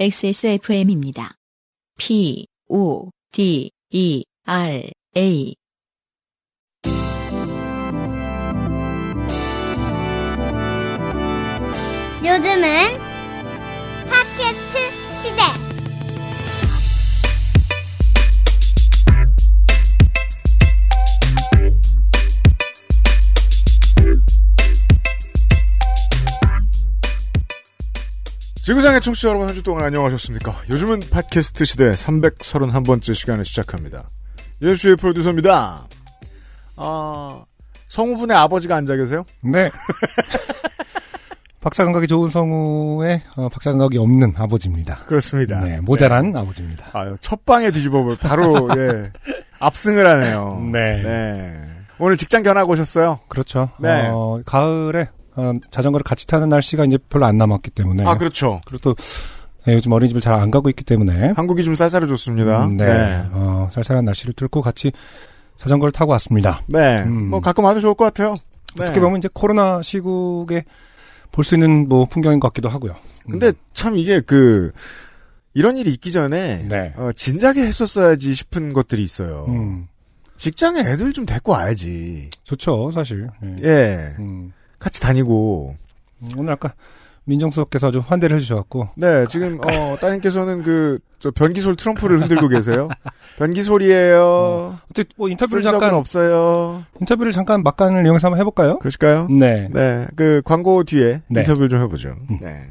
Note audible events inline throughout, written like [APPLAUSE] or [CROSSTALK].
XSFM입니다. P, O, D, E, R, A. 요즘은 지구상의 청취자 여러분 한 주 동안 안녕하셨습니까? 요즘은 팟캐스트 시대 331번째 시간을 시작합니다. UMC의 프로듀서입니다. 아, 성우분의 아버지가 앉아 계세요? 네. [LAUGHS] 박사 감각이 좋은 성우의 어, 박사 감각이 없는 아버지입니다. 그렇습니다. 네, 모자란 아버지입니다. 아, 첫 방에 뒤집어볼 바로 예, 압승을 하네요. 네. 네. 오늘 직장 견학 오셨어요? 그렇죠. 네. 어, 가을에 어, 자전거를 같이 타는 날씨가 이제 별로 안 남았기 때문에 아, 그렇죠. 그리고 또 네, 요즘 어린이집을 잘 안 가고 있기 때문에 한국이 좀 쌀쌀해졌습니다. 음, 네, 어, 쌀쌀한 날씨를 뚫고 같이 자전거를 타고 왔습니다. 네. 음. 뭐 가끔 와도 좋을 것 같아요. 네. 어떻게 보면 이제 코로나 시국에 볼 수 있는 뭐 풍경인 것 같기도 하고요. 음. 근데 참 이게 그 이런 일이 있기 전에 네. 어, 진작에 했었어야지 싶은 것들이 있어요. 음, 직장에 애들 좀 데리고 와야지. 좋죠, 사실. 예. 예. 음, 같이 다니고. 음, 오늘 아까 민정수석께서 아주 환대를 해주셔갖고 네, 지금 어 따님께서는 그 저 변기솔 트럼프를 흔들고 계세요. [LAUGHS] 변기솔이에요. 어쨌든 뭐 인터뷰를 잠깐 없어요. 인터뷰를 잠깐 막간을 이용해서 한번 해볼까요? 그러실까요? 네. 네, 그 광고 뒤에 네. 인터뷰를 좀 해보죠. 음. 네.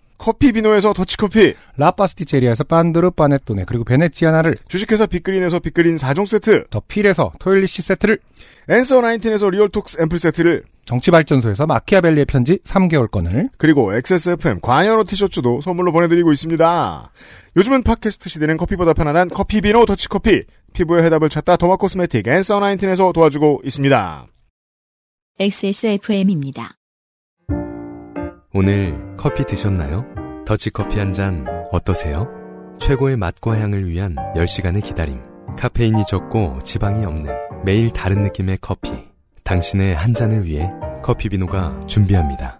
커피 비노에서 더치커피, 라파스티체리아에서 빤드르 파네토네 그리고 베네치아나를 주식회사 빅그린에서 빅그린 4종 세트, 더 필에서 토일리시 세트를 앤서 나인틴에서 리얼톡스 앰플 세트를, 정치발전소에서 마키아벨리의 편지 3개월권을 그리고 XSFM 관현호 티셔츠도 선물로 보내드리고 있습니다. 요즘은 팟캐스트 시대는 커피보다 편안한 커피 비노 더치커피, 피부의 해답을 찾다 derma cosmetic 앤서 나인틴에서 도와주고 있습니다. XSFM입니다. 오늘 커피 드셨나요? 더치커피 한 잔 어떠세요? 최고의 맛과 향을 위한 10시간의 기다림. 카페인이 적고 지방이 없는 매일 다른 느낌의 커피. 당신의 한 잔을 위해 커피비노가 준비합니다.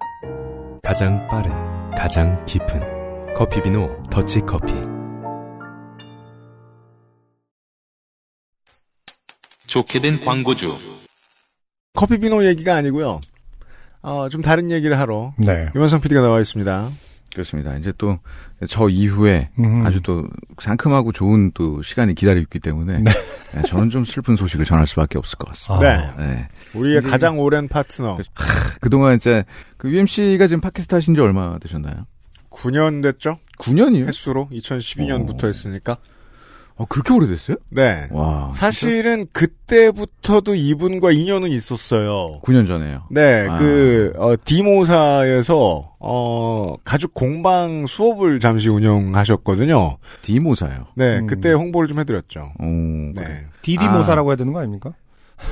가장 빠른, 가장 깊은 커피비노 더치커피. 좋게 된 광고주. 커피 비노 얘기가 아니고요. 어, 좀 다른 얘기를 하러 네. 유현성 PD가 나와 있습니다. 그렇습니다. 이제 또 저 이후에 음. 아주 또 상큼하고 좋은 또 시간이 기다리고 있기 때문에 네. 네, 저는 좀 슬픈 소식을 전할 수밖에 없을 것 같습니다. 아. 네. 네. 우리의 가장 오랜 파트너. 그 동안 이제 그 UMC가 지금 팟캐스트 하신 지 얼마 되셨나요? 9년 됐죠? 9년이요? 횟수로 2012년부터 어. 했으니까. 어, 그렇게 오래됐어요? 네. 와. 사실은 그때부터도 이분과 인연은 있었어요. 9년 전에요. 네, 아. 그, 어, 디모사에서, 어, 가죽 공방 수업을 잠시 운영하셨거든요. 디모사요. 네, 음. 그때 홍보를 좀 해드렸죠. 오, 네. 디디모사라고 해야 되는 거 아닙니까?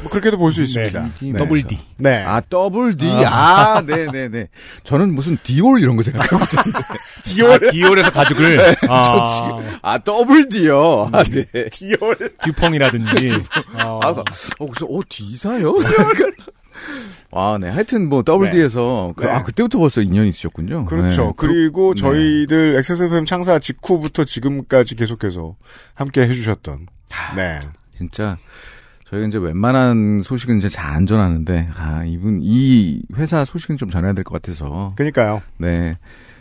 뭐 그렇게도 볼 수 있습니다. 네. 더블 D. 네. 아, 더블 D. 아, 네네네. 저는 무슨 디올 이런 거 생각하고 있었는데. [LAUGHS] 디올. 디올에서 가죽을. 저 지금, 아, 더블 D요. 아, 네. 디올. 듀퐁이라든지. [LAUGHS] 어. 아, 어, 그래서, 어, D사요? [LAUGHS] 아, 네. 하여튼 뭐, 더블 네. D에서, 그, 네. 아, 그때부터 벌써 인연이 있으셨군요. 그렇죠. 네. 그리고 네. 저희들 XSFM 창사 직후부터 지금까지 계속해서 함께 해주셨던. 네. 진짜, 저희가 이제 웬만한 소식은 이제 잘 안 전하는데, 아, 이분, 이 회사 소식은 좀 전해야 될 것 같아서, 그니까요. 네.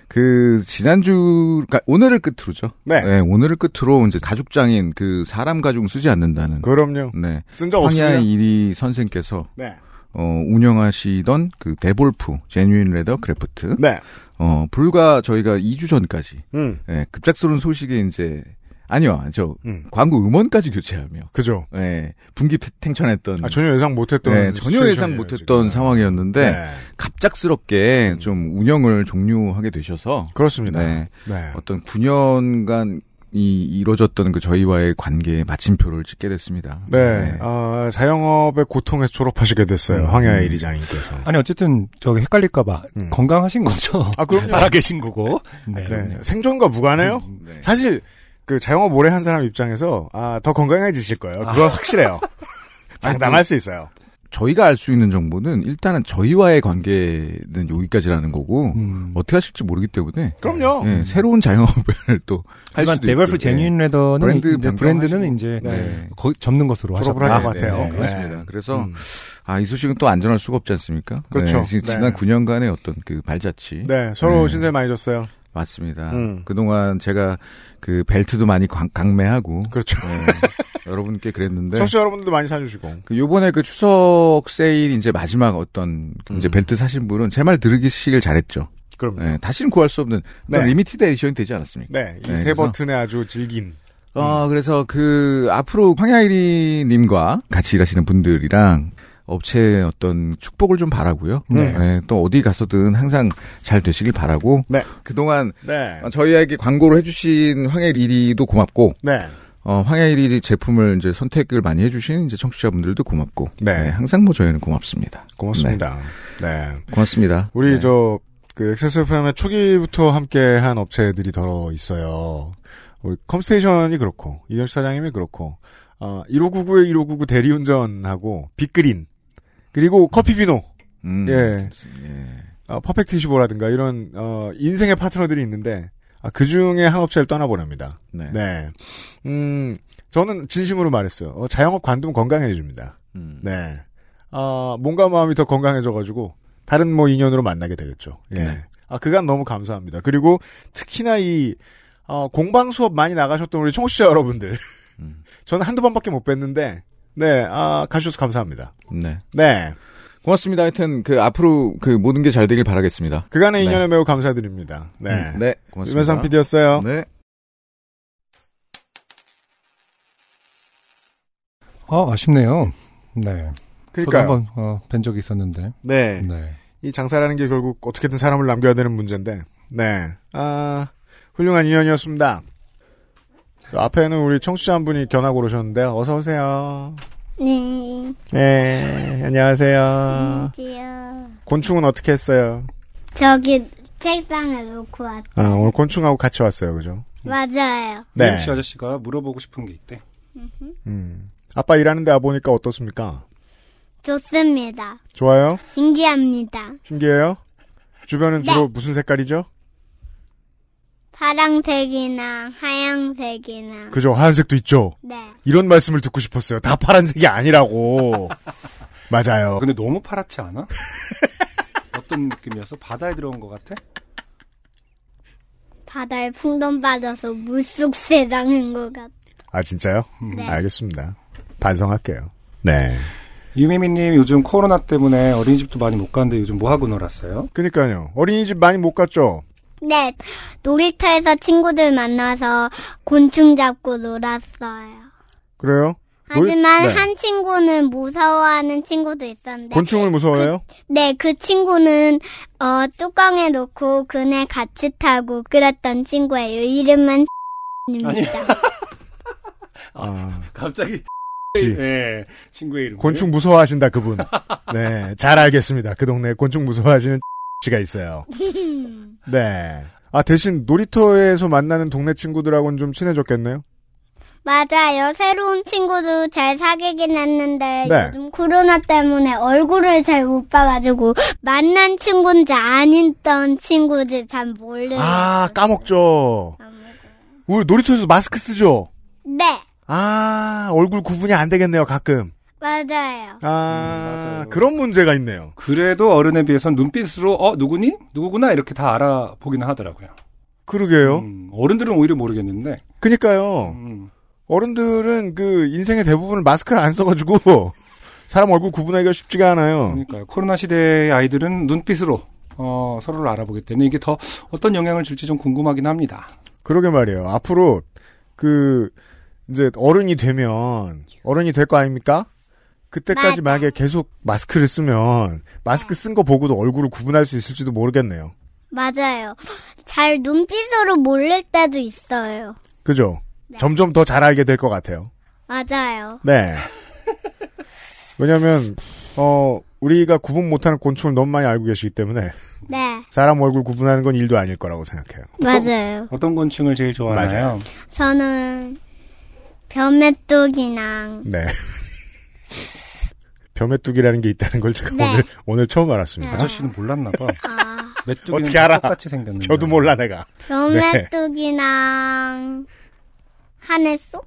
그, 지난주, 그니까 오늘을 끝으로죠. 네. 오늘을 끝으로 이제 가죽장인 그 사람 가죽은 쓰지 않는다는. 그럼요. 네. 쓴적 황야 없습니다. 이리 선생께서, 네. 어, 운영하시던 그 데볼프, genuine leather craft. 네. 어, 불과 저희가 2주 전까지, 음. 예, 급작스러운 소식에 이제, 아니요, 저, 음. 광고 음원까지 교체하며, 그죠. 예, 분기 팽천했던, 아, 전혀 예상 못했던. 네, 전혀 예상 못했던 지금. 상황이었는데, 네. 갑작스럽게 좀 운영을 종료하게 되셔서, 그렇습니다. 네, 네. 어떤 9년간 이 이루어졌던 그 저희와의 관계에 마침표를 찍게 됐습니다. 네, 어, 자영업의 고통에서 졸업하시게 됐어요. 음. 황야일 이장님께서. 아니 어쨌든 저기 헷갈릴까봐 음. 건강하신 거죠. 아, 그럼요. [LAUGHS] 살아 계신 거고. 네. 네, 생존과 무관해요. 네. 사실 그 자영업 오래 한 사람 입장에서 아, 더 건강해지실 거예요. 그거 아. 확실해요. [LAUGHS] 장담할 수 있어요. 저희가 알 수 있는 정보는 일단은 저희와의 관계는 여기까지라는 거고 음. 어떻게 하실지 모르기 때문에 그럼요. 예, 새로운 자영업을 [LAUGHS] 또할 하지만 수도 네버풀. 제뉴인 레더는 브랜드 이제. 브랜드는 이제 네. 거의 접는 것으로 하셨다. 한것 같아요. 네, 네. 그렇습니다. 그래서 음. 아이 소식은 또 안전할 수가 없지 않습니까? 그렇죠. 네, 네. 지난 9년간의 어떤 그 발자취 네, 서로 네. 신세 많이 졌어요. 맞습니다. 음. 그동안 제가 그 벨트도 많이 광- 강매하고 그렇죠. 네, [LAUGHS] 여러분께 그랬는데 청취자 여러분들도 많이 사주시고. 그 요번에 그 추석 세일 이제 마지막 어떤 그 이제 음. 벨트 사신 분은 제 말 들으시길 잘했죠. 그럼 네. 네, 다시는 구할 수 없는 네. limited edition이 되지 않았습니까? 네, 이 네, 세 버튼에 아주 질긴. 어, 그래서 그 앞으로 황야이리 님과 같이 일하시는 분들이랑 업체의 어떤 축복을 좀 바라고요. 네. 네, 또 어디 가서든 항상 잘 되시길 바라고. 네. 그동안 네, 저희에게 광고를 해주신 황야일이도 고맙고, 네, 어, 황야일이 제품을 이제 선택을 많이 해주신 이제 청취자분들도 고맙고, 네. 항상 뭐 저희는 고맙습니다. 고맙습니다. 네, 고맙습니다. 우리 네. 저 그 XSFM의 초기부터 함께 한 업체들이 더러 있어요. 우리 컴스테이션이 그렇고 이현수 사장님이 그렇고 어, 1599의 1599 대리운전하고 빅그린 그리고 커피 비노 음, 예. 예. 어, 퍼펙트 25라든가 이런 어, 인생의 파트너들이 있는데 아, 그 중에 한 업체를 떠나보냅니다. 네. 네, 음 저는 진심으로 말했어요. 어, 자영업 관두면 건강해집니다. 음. 네. 아, 몸과 마음이 더 건강해져가지고, 다른 뭐 인연으로 만나게 되겠죠. 예. 네. 아, 그간 너무 감사합니다. 그리고 특히나 이, 어, 공방 수업 많이 나가셨던 우리 청취자 여러분들. 음. [LAUGHS] 저는 한두 번밖에 못 뵀는데, 네, 아, 가주셔서 감사합니다. 네. 네. 고맙습니다. 하여튼 그 앞으로 그 모든 게 잘 되길 바라겠습니다. 그간의 네. 인연에 매우 감사드립니다. 네. 음, 네. 고맙습니다. 유면상 PD였어요. 네. 아, 아쉽네요. 네. 저도 그러니까요. 한번 어, 뵌 적이 있었는데. 네. 네. 이 장사라는 게 결국 어떻게든 사람을 남겨야 되는 문제인데, 네. 아, 훌륭한 인연이었습니다. 저 앞에는 우리 청취자 한 분이 견학 오르셨는데요. 어서 오세요. 네. 네, 안녕하세요. 안녕하세요. 곤충은 어떻게 했어요? 저기 책상에 놓고 왔. 아, 오늘 곤충하고 같이 왔어요, 그죠? 맞아요. 네. UMC 아저씨가 물어보고 싶은 게 있대. 음. 아빠 일하는데 와보니까 어떻습니까? 좋습니다. 좋아요? 신기합니다. 신기해요? 주변은 네. 주로 무슨 색깔이죠? 파랑색이나 하양색이나. 그죠? 하얀색도 있죠? 네. 이런 말씀을 듣고 싶었어요. 다 파란색이 아니라고. [LAUGHS] 맞아요. 근데 너무 파랗지 않아? [LAUGHS] 어떤 느낌이었어? 바다에 들어온 것 같아? 바다에 풍덩 빠져서 물속 세상인 것 같아. 아, 진짜요? 네. 알겠습니다. 반성할게요. 네. 유미미님 요즘 코로나 때문에 어린이집도 많이 못 가는데 요즘 뭐 하고 놀았어요? 그니까요. 어린이집 많이 못 갔죠? 네. 놀이터에서 친구들 만나서 곤충 잡고 놀았어요. 그래요? 놀이- 하지만 네. 한 친구는 무서워하는 친구도 있었는데 곤충을 무서워해요? 네, 그 친구는 어 뚜껑에 놓고 그네 같이 타고 그랬던 친구예요. 이름은 입니다. 아, 갑자기 지. [LAUGHS] 네 친구의 이름 곤충 무서워하신다, 그분. 네. 잘 알겠습니다. 그 동네에 곤충 무서워하시는 씨가 있어요. [LAUGHS] 네. 아, 대신 놀이터에서 만나는 동네 친구들하고는 좀 친해졌겠네요? 맞아요. 새로운 친구도 잘 사귀긴 했는데 네. 요즘 코로나 때문에 얼굴을 잘 못 봐가지고 만난 친구인지 아니던 친구인지 잘 모르겠어요. 아, 까먹죠. 우리 놀이터에서 마스크 쓰죠? 네, 아, 얼굴 구분이 안 되겠네요, 가끔. 맞아요. 아, 맞아요. 그런 문제가 있네요. 그래도 어른에 비해선 눈빛으로 어 누구니 누구구나 이렇게 다 알아보기는 하더라고요. 그러게요. 음, 어른들은 오히려 모르겠는데 그니까요. 음, 어른들은 그 인생의 대부분을 마스크를 안 써가지고 [LAUGHS] 사람 얼굴 구분하기가 쉽지가 않아요. 그러니까요. 코로나 시대의 아이들은 눈빛으로 어, 서로를 알아보기 때문에 이게 더 어떤 영향을 줄지 좀 궁금하긴 합니다. 그러게 말이에요. 앞으로 그 이제 어른이 되면 어른이 될 거 아닙니까? 그때까지 맞아. 만약에 계속 마스크를 쓰면 마스크 쓴 거 보고도 얼굴을 구분할 수 있을지도 모르겠네요. 맞아요. 잘 눈빛으로 모를 때도 있어요. 그죠? 네. 점점 더 잘 알게 될 것 같아요. 맞아요. 네. 왜냐면, 어, 우리가 구분 못하는 곤충을 너무 많이 알고 계시기 때문에 네, 사람 얼굴 구분하는 건 일도 아닐 거라고 생각해요. 맞아요. 어떤 곤충을 제일 좋아하나요? 맞아요. 저는 벼메뚜기랑 네. 벼메뚜기라는 게 있다는 걸 제가 네. 오늘, 오늘 처음 알았습니다. 네. 아저씨는 몰랐나 봐. 아, [LAUGHS] 메뚜기는 어떻게 알아? 똑같이 생겼는데. 벼도 몰라, 내가. 벼메뚜기랑 하늘소?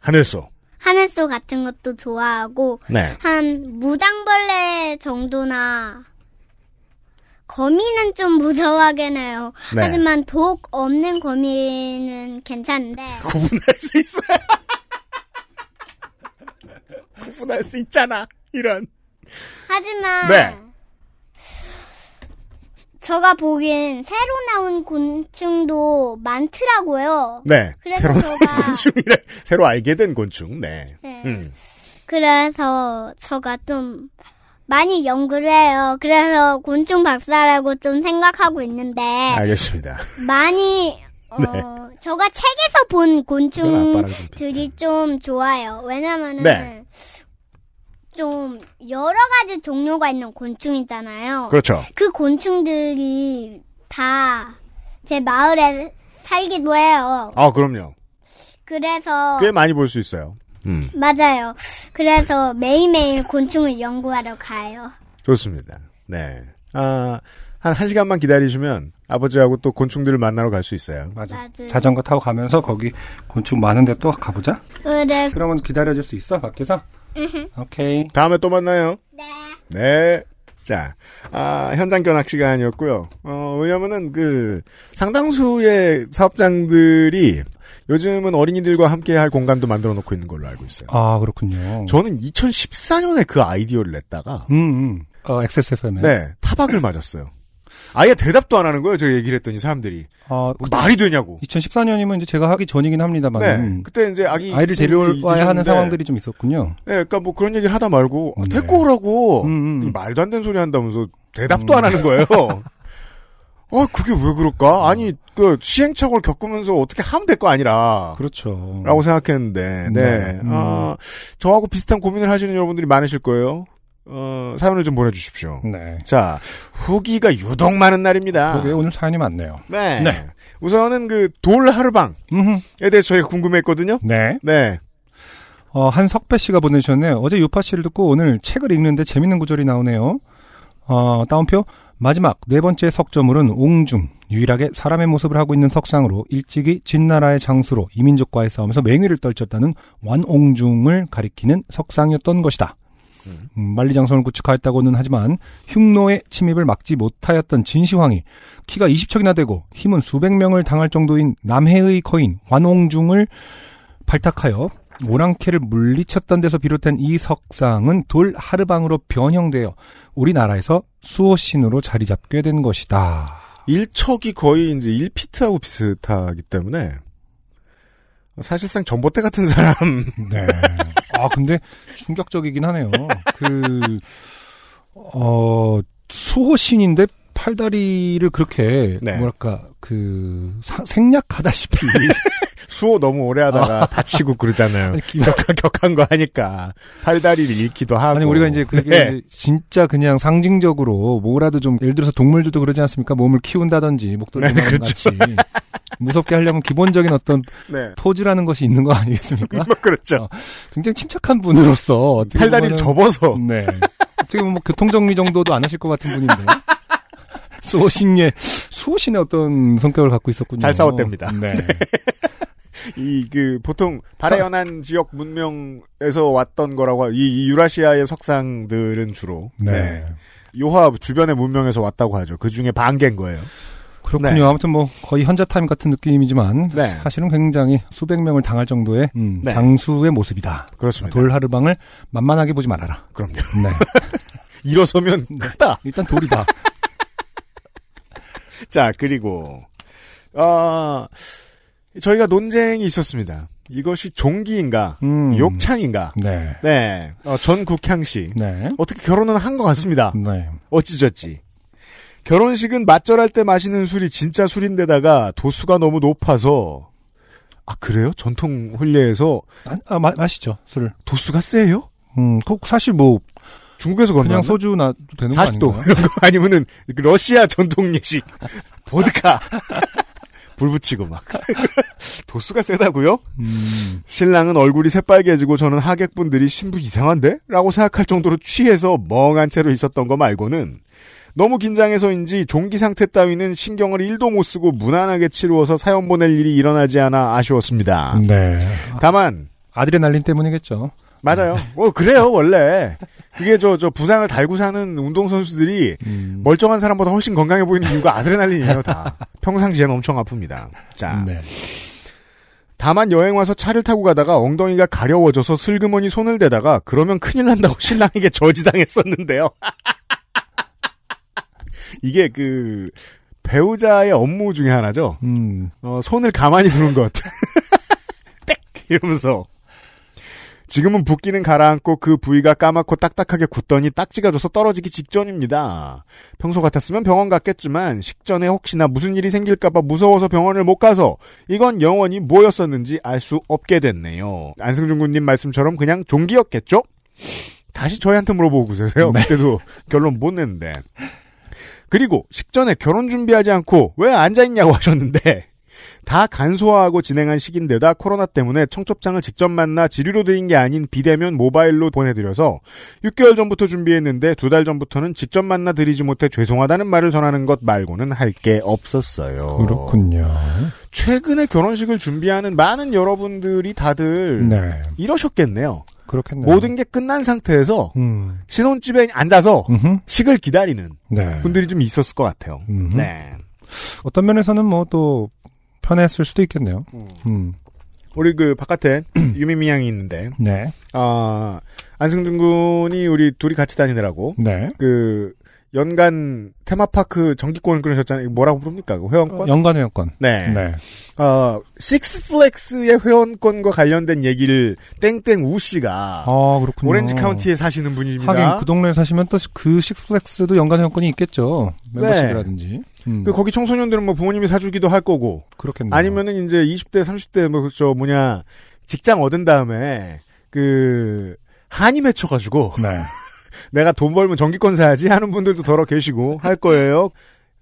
하늘소. 하늘소 같은 것도 좋아하고 네. 한 무당벌레 정도나 거미는 좀 무서워하긴 해요. 네. 하지만 독 없는 거미는 괜찮은데 구분할 수 있어요. 구분할 수 있잖아. 이런. 하지만 네. 제가 보기엔 새로 나온 곤충도 많더라고요. 네. 그래서 새로 저가- 곤충이래. 새로 알게 된 곤충. 네. 네. 음. 그래서 제가 좀 많이 연구를 해요. 그래서 곤충 박사라고 좀 생각하고 있는데 알겠습니다. 많이 [LAUGHS] 어, 네. 제가 책에서 본 곤충들이 좀 좋아요. 왜냐면은 네. 좀 여러 가지 종류가 있는 곤충 있잖아요. 그렇죠. 그 곤충들이 다 제 마을에 살기도 해요. 아, 그럼요. 그래서 꽤 많이 볼 수 있어요. 음. 맞아요. 그래서 매일매일 곤충을 연구하러 가요. 좋습니다. 네. 아, 한 1시간만 기다리시면 아버지하고 또 곤충들을 만나러 갈 수 있어요. 맞아. 맞아요. 자전거 타고 가면서 거기 곤충 많은데 또 가보자. 그래, 그러면 기다려줄 수 있어 밖에서? 오케이. 다음에 또 만나요. 네. 네. 자, 아, 현장 견학 시간이었고요. 어, 왜냐면은 그 상당수의 사업장들이 요즘은 어린이들과 함께 할 공간도 만들어 놓고 있는 걸로 알고 있어요. 아 그렇군요. 저는 2014년에 그 아이디어를 냈다가 음, 음. 어, XSFM에. 네, 타박을 맞았어요. 아예 대답도 안 하는 거예요. 제가 얘기를 했더니 사람들이 어, 뭐 말이 되냐고. 2014년이면 이제 제가 하기 전이긴 합니다만. 네, 그때 이제 아기 아이를 데려와야 하는 상황들이 좀 있었군요. 네, 그러니까 뭐 그런 얘기를 하다 말고 아, 네. 데리고 오라고 음, 음. 말도 안 되는 소리 한다면서 대답도 안 하는 거예요. 아, [LAUGHS] 그게 왜 그럴까? 아니, 그 시행착오를 겪으면서 어떻게 하면 될 거 아니라. 그렇죠. 라고 생각했는데, 네. 네, 음. 아, 저하고 비슷한 고민을 하시는 여러분들이 많으실 거예요. 어, 사연을 좀 보내주십시오. 네. 자, 후기가 유독 많은 날입니다. 그게 오늘 사연이 많네요. 네. 네. 우선은 그 돌 하르방에 음흠. 대해서 저희가 궁금했거든요. 네. 네. 어, 한석배 씨가 보내주셨네요. 어제 요파 씨를 듣고 오늘 책을 읽는데 재밌는 구절이 나오네요. 어, 따옴표. 마지막 네 번째 석조물은 옹중. 유일하게 사람의 모습을 하고 있는 석상으로 일찍이 진나라의 장수로 이민족과의 싸움에서 맹위를 떨쳤다는 완옹중을 가리키는 석상이었던 것이다. 음, 만리장성을 구축하였다고는 하지만 흉노의 침입을 막지 못하였던 진시황이 키가 20척이나 되고 힘은 수백 명을 당할 정도인 남해의 거인 완옹중을 발탁하여 오랑캐를 물리쳤던 데서 비롯된 이 석상은 돌 하르방으로 변형되어 우리나라에서 수호신으로 자리 잡게 된 것이다. 일척이 거의 이제 1피트하고 비슷하기 때문에 사실상 전봇대 같은 사람 [LAUGHS] 네. 아, 근데 충격적이긴 하네요. 그, 어, 수호신인데 팔다리를 그렇게, 네. 뭐랄까, 그, 사- 생략하다시피. [LAUGHS] 수호 너무 오래 하다가 다치고 그러잖아요. 아니, 기- 격한, 격한 거 하니까 팔다리를 잃기도 하고. 아니, 우리가 이제 그게 네. 이제 진짜 그냥 상징적으로 뭐라도 좀, 예를 들어서 동물들도 그러지 않습니까? 몸을 키운다든지, 목도리 네, 네, 그렇죠. 같이. 무섭게 하려면 기본적인 어떤 [LAUGHS] 네. 포즈라는 것이 있는 거 아니겠습니까? [LAUGHS] 뭐 그렇죠. 어, 굉장히 침착한 분으로서. 팔다리를 접어서 네. 어떻게 보면 뭐 교통정리 정도도 안 하실 것 같은 분인데. 수호신의, 수호신의 어떤 성격을 갖고 있었군요. 잘 싸웠답니다. 네. [LAUGHS] 이그 보통 발해연안 지역 문명에서 왔던 거라고 이, 이 유라시아의 석상들은 주로 네. 네. 요하 주변의 문명에서 왔다고 하죠. 그 중에 반개인 거예요. 그렇군요. 네. 아무튼 뭐 거의 현자 타임 같은 느낌이지만 네. 사실은 굉장히 수백 명을 당할 정도의 음, 네. 장수의 모습이다. 그렇습니다. 돌하르방을 만만하게 보지 말아라. 그럼요. 네. [LAUGHS] 일어서면 크다. 일단 돌이다. [LAUGHS] 자, 그리고, 어, 저희가 논쟁이 있었습니다. 이것이 종기인가, 음. 욕창인가. 네. 네. 어, 전 국향 씨. 네. 어떻게 결혼은 한 것 같습니다. 네. 어찌저찌. 결혼식은 맞절할 때 마시는 술이 진짜 술인데다가 도수가 너무 높아서, 아 그래요? 전통 혼례에서 아, 아, 마, 마시죠 술을. 도수가 세요? 음, 그 사실 뭐 중국에서 그냥 건너면 소주 나도 되는 거 40도 아닌가요? 이런 거 아니면은 그 러시아 전통 예식 [LAUGHS] 보드카 불 붙이고 막 [LAUGHS] 도수가 세다고요? 음, 신랑은 얼굴이 새빨개지고 저는 하객분들이 신부 이상한데? 라고 생각할 정도로 취해서 멍한 채로 있었던 거 말고는 너무 긴장해서인지 종기 상태 따위는 신경을 1도 못 쓰고 무난하게 치루어서 사연 보낼 일이 일어나지 않아 아쉬웠습니다. 네. 다만 아드레날린 때문이겠죠. 맞아요. 어 그래요 원래 그게 저 저 부상을 달고 사는 운동 선수들이 음, 멀쩡한 사람보다 훨씬 건강해 보이는 이유가 아드레날린이에요 다. [LAUGHS] 평상시에는 엄청 아픕니다. 자 네. 다만 여행 와서 차를 타고 가다가 엉덩이가 가려워져서 슬그머니 손을 대다가 그러면 큰일 난다고 [LAUGHS] 신랑에게 저지당했었는데요. [LAUGHS] 이게 그 배우자의 업무 중에 하나죠. 음, 어, 손을 가만히 두는 것. 빽 이러면서 지금은 붓기는 가라앉고 그 부위가 까맣고 딱딱하게 굳더니 딱지가 져서 떨어지기 직전입니다. 평소 같았으면 병원 갔겠지만 식전에 혹시나 무슨 일이 생길까봐 무서워서 병원을 못 가서 이건 영원히 뭐였었는지 알 수 없게 됐네요. 안승준 군님 말씀처럼 그냥 종기였겠죠? 다시 저희한테 물어보고 그러세요. 그때도 결론 못 냈는데. 그리고 식전에 결혼 준비하지 않고 왜 앉아있냐고 하셨는데 다 간소화하고 진행한 시기인데다 코로나 때문에 청첩장을 직접 만나 지류로 드린 게 아닌 비대면 모바일로 보내드려서 6개월 전부터 준비했는데 두 달 전부터는 직접 만나 드리지 못해 죄송하다는 말을 전하는 것 말고는 할 게 없었어요. 그렇군요. 최근에 결혼식을 준비하는 많은 여러분들이 다들 네. 이러셨겠네요. 그렇겠네요. 모든 게 끝난 상태에서 음, 신혼집에 앉아서 음흠. 식을 기다리는 네. 분들이 좀 있었을 것 같아요. 음흠. 네. 어떤 면에서는 뭐 또 편했을 수도 있겠네요. 음, 우리 그 바깥에 [CLEARS THROAT] 유미미 양이 있는데 네. 아 안승준 군이 우리 둘이 같이 다니느라고 네. 그 연간 테마파크 정기권을 끊으셨잖아요. 뭐라고 부릅니까? 그 회원권? 연간 회원권. 네. 네. 어, 식스플렉스의 회원권과 관련된 얘기를 땡땡 우 씨가 아, 그렇군요. 오렌지 카운티에 사시는 분입니다. 하긴 그 동네에 사시면 또 그 식스플렉스도 연간 회원권이 있겠죠. 멤버십이라든지. 음, 그 거기 청소년들은 뭐 부모님이 사주기도 할 거고 그렇겠네요. 아니면은 이제 20대 30대 뭐저 뭐냐 직장 얻은 다음에 그 한이 맺혀가지고 네. [LAUGHS] 내가 돈 벌면 전기권 사야지 하는 분들도 더러 계시고 할 거예요.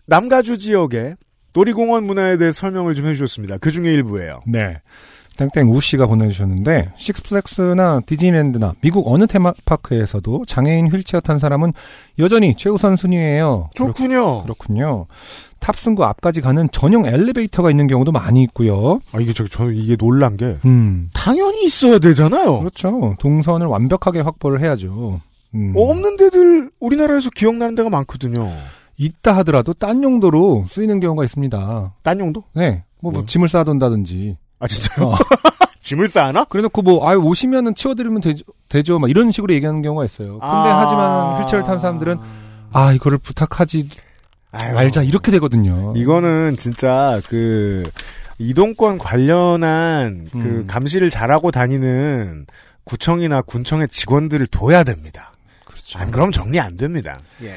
남가주 지역의 놀이공원 문화에 대해 설명을 좀 해주셨습니다. 그 중에 일부예요. 네. 땡땡 우 씨가 보내주셨는데 식스플렉스나 디즈니랜드나 미국 어느 테마파크에서도 장애인 휠체어 탄 사람은 여전히 최우선 순위예요. 좋군요. 그렇, 군요 탑승구 앞까지 가는 전용 엘리베이터가 있는 경우도 많이 있고요. 아 이게 저기 저는 이게 놀란 게 음. 당연히 있어야 되잖아요. 그렇죠. 동선을 완벽하게 확보를 해야죠. 음. 없는 데들 우리나라에서 기억나는 데가 많거든요. 있다 하더라도 딴 용도로 쓰이는 경우가 있습니다. 딴 용도? 네. 뭐, 뭐 뭐요? 짐을 쌓아둔다든지. 아 진짜요? 어. [LAUGHS] 짐을 쌓아나? 그래놓고 뭐, 아유, 오시면은 치워드리면 되죠, 되죠. 막 이런 식으로 얘기하는 경우가 있어요. 근데 아. 하지만 휠체어를 탄 사람들은, 아, 이거를 부탁하지 아유, 말자. 이렇게 되거든요. 이거는 진짜 그 이동권 관련한 그 음. 감시를 잘하고 다니는 구청이나 군청의 직원들을 둬야 됩니다. 안 그럼 정리 안 됩니다. 예.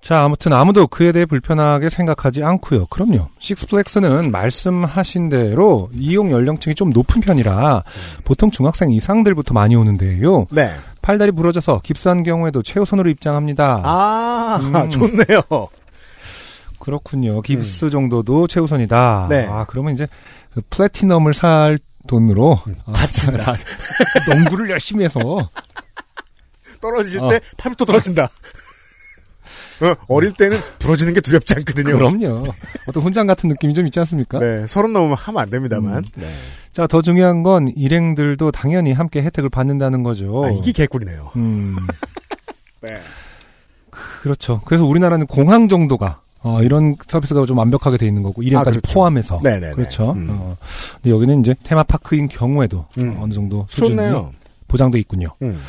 자, 아무튼 아무도 그에 대해 불편하게 생각하지 않고요. 그럼요. 식스플렉스는 말씀하신 대로 이용 연령층이 좀 높은 편이라 보통 중학생 이상들부터 많이 오는데요. 네. 팔다리 부러져서 깁스한 경우에도 최우선으로 입장합니다. 아, 음. [LAUGHS] 좋네요. 그렇군요. 깁스 정도도 최우선이다. 네. 아, 그러면 이제 그 플래티넘을 살 돈으로 아, 다친다. [LAUGHS] 농구를 열심히 해서 떨어질 어. 때 팔부터 떨어진다. [LAUGHS] 어, 어릴 때는 부러지는 게 두렵지 않거든요. 그럼요. 어떤 훈장 같은 느낌이 좀 있지 않습니까? 네, 서른 넘으면 하면 안 됩니다만. 음. 네. 자, 더 중요한 건 일행들도 당연히 함께 혜택을 받는다는 거죠. 아, 이게 개꿀이네요. 음, [LAUGHS] 네. 그렇죠. 그래서 우리나라는 공항 정도가 어, 이런 서비스가 좀 완벽하게 돼 있는 거고 일행까지 아, 그렇죠. 포함해서 네네. 그렇죠. 음. 어, 근데 여기는 이제 테마파크인 경우에도 음. 어느 정도 수준이 좋네요. 보장돼 있군요. 음.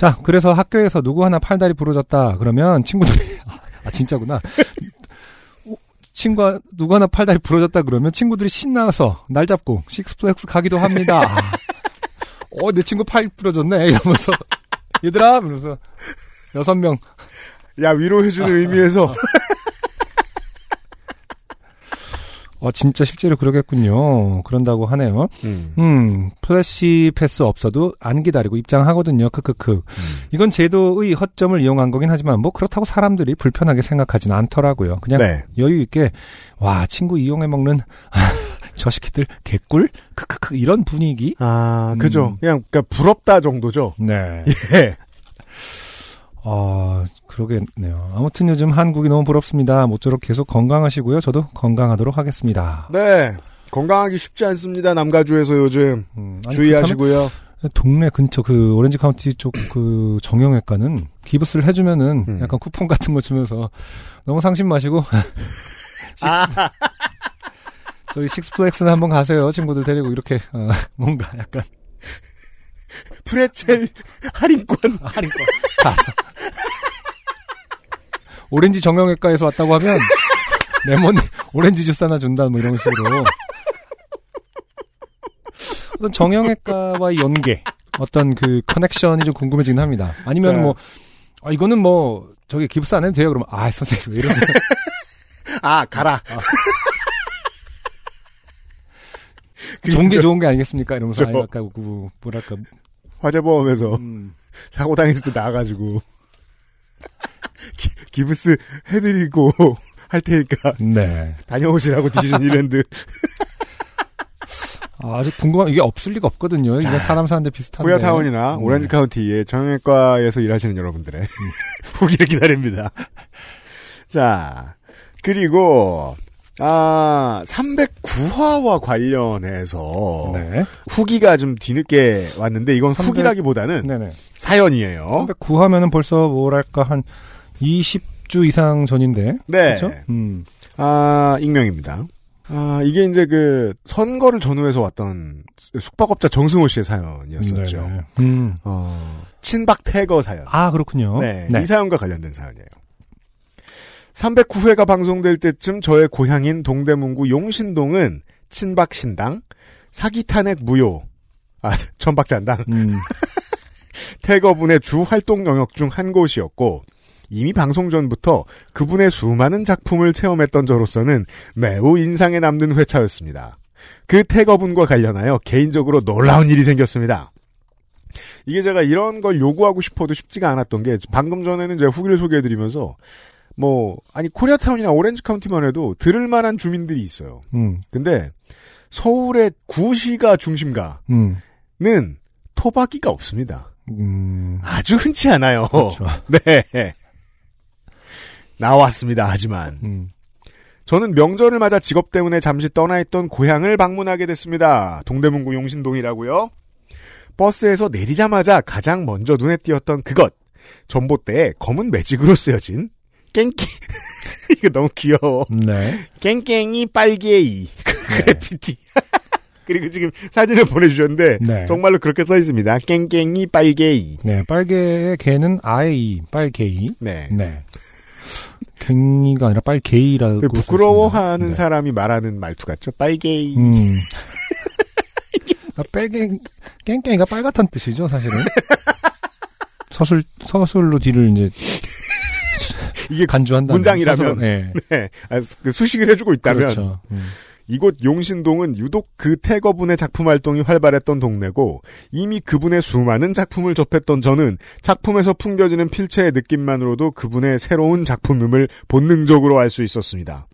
자, 그래서 학교에서 누구 하나 팔다리 부러졌다 그러면 친구들이 [LAUGHS] 아 진짜구나. 친구가 누구 하나 팔다리 부러졌다 그러면 친구들이 신나서 날 잡고 식스플래그스 가기도 합니다. 어, 내 친구 팔 부러졌네 이러면서 얘들아 이러면서 여섯 명 야, 위로해주는 의미에서. 어, 진짜 실제로 그러겠군요. 그런다고 하네요. 음. 음, flash pass 없어도 안 기다리고 입장하거든요. 크크크. 음. 이건 제도의 허점을 이용한 거긴 하지만 뭐 그렇다고 사람들이 불편하게 생각하진 않더라고요. 그냥 네. 여유 있게 와 친구 이용해 먹는 [LAUGHS] 저 새끼들 개꿀 크크크 이런 분위기. 아, 그죠. 음. 그냥, 그니까, 부럽다 정도죠. 네. [LAUGHS] 예. 아 그러겠네요. 아무튼 요즘 한국이 너무 부럽습니다. 모쪼록 계속 건강하시고요. 저도 건강하도록 하겠습니다. 네. 건강하기 쉽지 않습니다. 남가주에서 요즘. 음, 아니, 주의하시고요. 동네 근처 그 오렌지 카운티 쪽 그 정형외과는 기부스를 해주면은 음. 약간 쿠폰 같은 거 주면서 너무 상심 마시고 [LAUGHS] 아, 저희 식스플렉스는 한번 가세요. 친구들 데리고 이렇게 어, 뭔가 약간 [LAUGHS] 프레첼 할인권. [LAUGHS] 할인권 가서 오렌지 정형외과에서 왔다고 하면 레몬 오렌지 주스 하나 준다 뭐 이런 식으로 어떤 정형외과와의 연계 어떤 그 커넥션이 좀 궁금해지긴 합니다. 아니면 자. 뭐 아, 이거는 뭐 저기 기부스 안 해도 돼요. 그러면 아 선생님 왜 이러세요? [LAUGHS] 아, 가라. [LAUGHS] 좋은 게 좋은 게 아니겠습니까? 이러면서 저- 아 약간 그 뭐랄까 화재보험에서 음, [LAUGHS] 사고 당했을 때 나와가지고. [LAUGHS] 기, 기부스 해드리고 할 테니까 네. 다녀오시라고 디즈니랜드. 아, 아주 궁금한 이게 없을 리가 없거든요. 이게 사람 사는데 비슷한데. 코리아타운이나 네. 오렌지 카운티의 정형외과에서 일하시는 여러분들의 후기를 기다립니다. 자, 그리고, 아, 309화와 관련해서 네. 후기가 좀 뒤늦게 왔는데 이건 300 후기라기보다는 네네. 사연이에요. 309하면은 벌써 뭐랄까 한 20주 이상 전인데. 네. 그렇죠? 음. 아, 익명입니다. 아, 이게 이제 그 선거를 전후해서 왔던 숙박업자 정승호 씨의 사연이었었죠. 음. 어, 친박 태거 사연. 아, 그렇군요. 네, 이 사연과 관련된 사연이에요. 309회가 방송될 때쯤 저의 고향인 동대문구 용신동은 친박 신당, 사기 탄핵 무효, 아, [LAUGHS] 천박잔당, 음. [LAUGHS] 태거분의 주 활동 영역 중 한 곳이었고, 이미 방송 전부터 그분의 수많은 작품을 체험했던 저로서는 매우 인상에 남는 회차였습니다. 그 태거분과 관련하여 개인적으로 놀라운 일이 생겼습니다. 이게 제가 이런 걸 요구하고 싶어도 쉽지가 않았던 게 방금 전에는 제가 후기를 소개해드리면서 뭐 아니 코리아타운이나 오렌지 카운티만 해도 들을 만한 주민들이 있어요. 음. 근데 서울의 구시가 중심가는 음. 토박이가 없습니다. 음. 아주 흔치 않아요. 그렇죠. [LAUGHS] 네. 나왔습니다. 하지만 음. 저는 명절을 맞아 직업 때문에 잠시 떠나 있던 고향을 방문하게 됐습니다. 동대문구 용신동이라고요. 버스에서 내리자마자 가장 먼저 눈에 띄었던 그것. 전봇대에 검은 매직으로 쓰여진 깽깽 [LAUGHS] 이거 너무 귀여워. 네. 깽깽이 빨개이 [LAUGHS] 그래피티. [LAUGHS] 그리고 지금 사진을 보내주셨는데 네. 정말로 그렇게 써 있습니다. 깽깽이 빨개이. 네. 빨개의 개는 아이, 빨개이. 네. 네. 갱이가 아니라 빨개이라고. 그 부끄러워하는. 네. 사람이 말하는 말투 같죠. 빨개이. 음. 아, 빨갱, 깽깽이가 빨갛다는 뜻이죠, 사실은. 서술, 서술로 뒤를 이제 이게 간주한다. 문장이라면. 네. 네. 아, 그 수식을 해주고 있다면 그렇죠. 음. 이곳 용신동은 유독 그 태거분의 작품 활동이 활발했던 동네고 이미 그분의 수많은 작품을 접했던 저는 작품에서 풍겨지는 필체의 느낌만으로도 그분의 새로운 작품임을 본능적으로 알 수 있었습니다.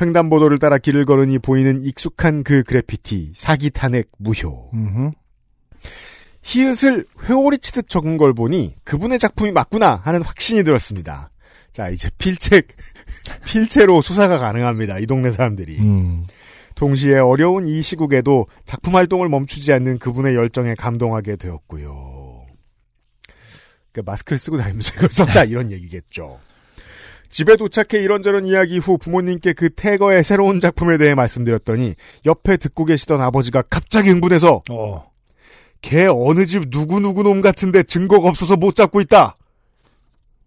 횡단보도를 따라 길을 걸으니 보이는 익숙한 그 그래피티 사기 탄핵 무효. 음흠. 히읗을 회오리 치듯 적은 걸 보니 그분의 작품이 맞구나 하는 확신이 들었습니다. 자, 이제 필체, [LAUGHS] 필체로 수사가 가능합니다. 이 동네 사람들이. 음. 동시에 어려운 이 시국에도 작품 활동을 멈추지 않는 그분의 열정에 감동하게 되었고요. 그 마스크를 쓰고 다니면서 이걸 썼다 이런 얘기겠죠. 집에 도착해 이런저런 이야기 후 부모님께 그 태거의 새로운 작품에 대해 말씀드렸더니 옆에 듣고 계시던 아버지가 갑자기 흥분해서 어. 걔 어느 집 누구누구 놈 같은데 증거가 없어서 못 잡고 있다.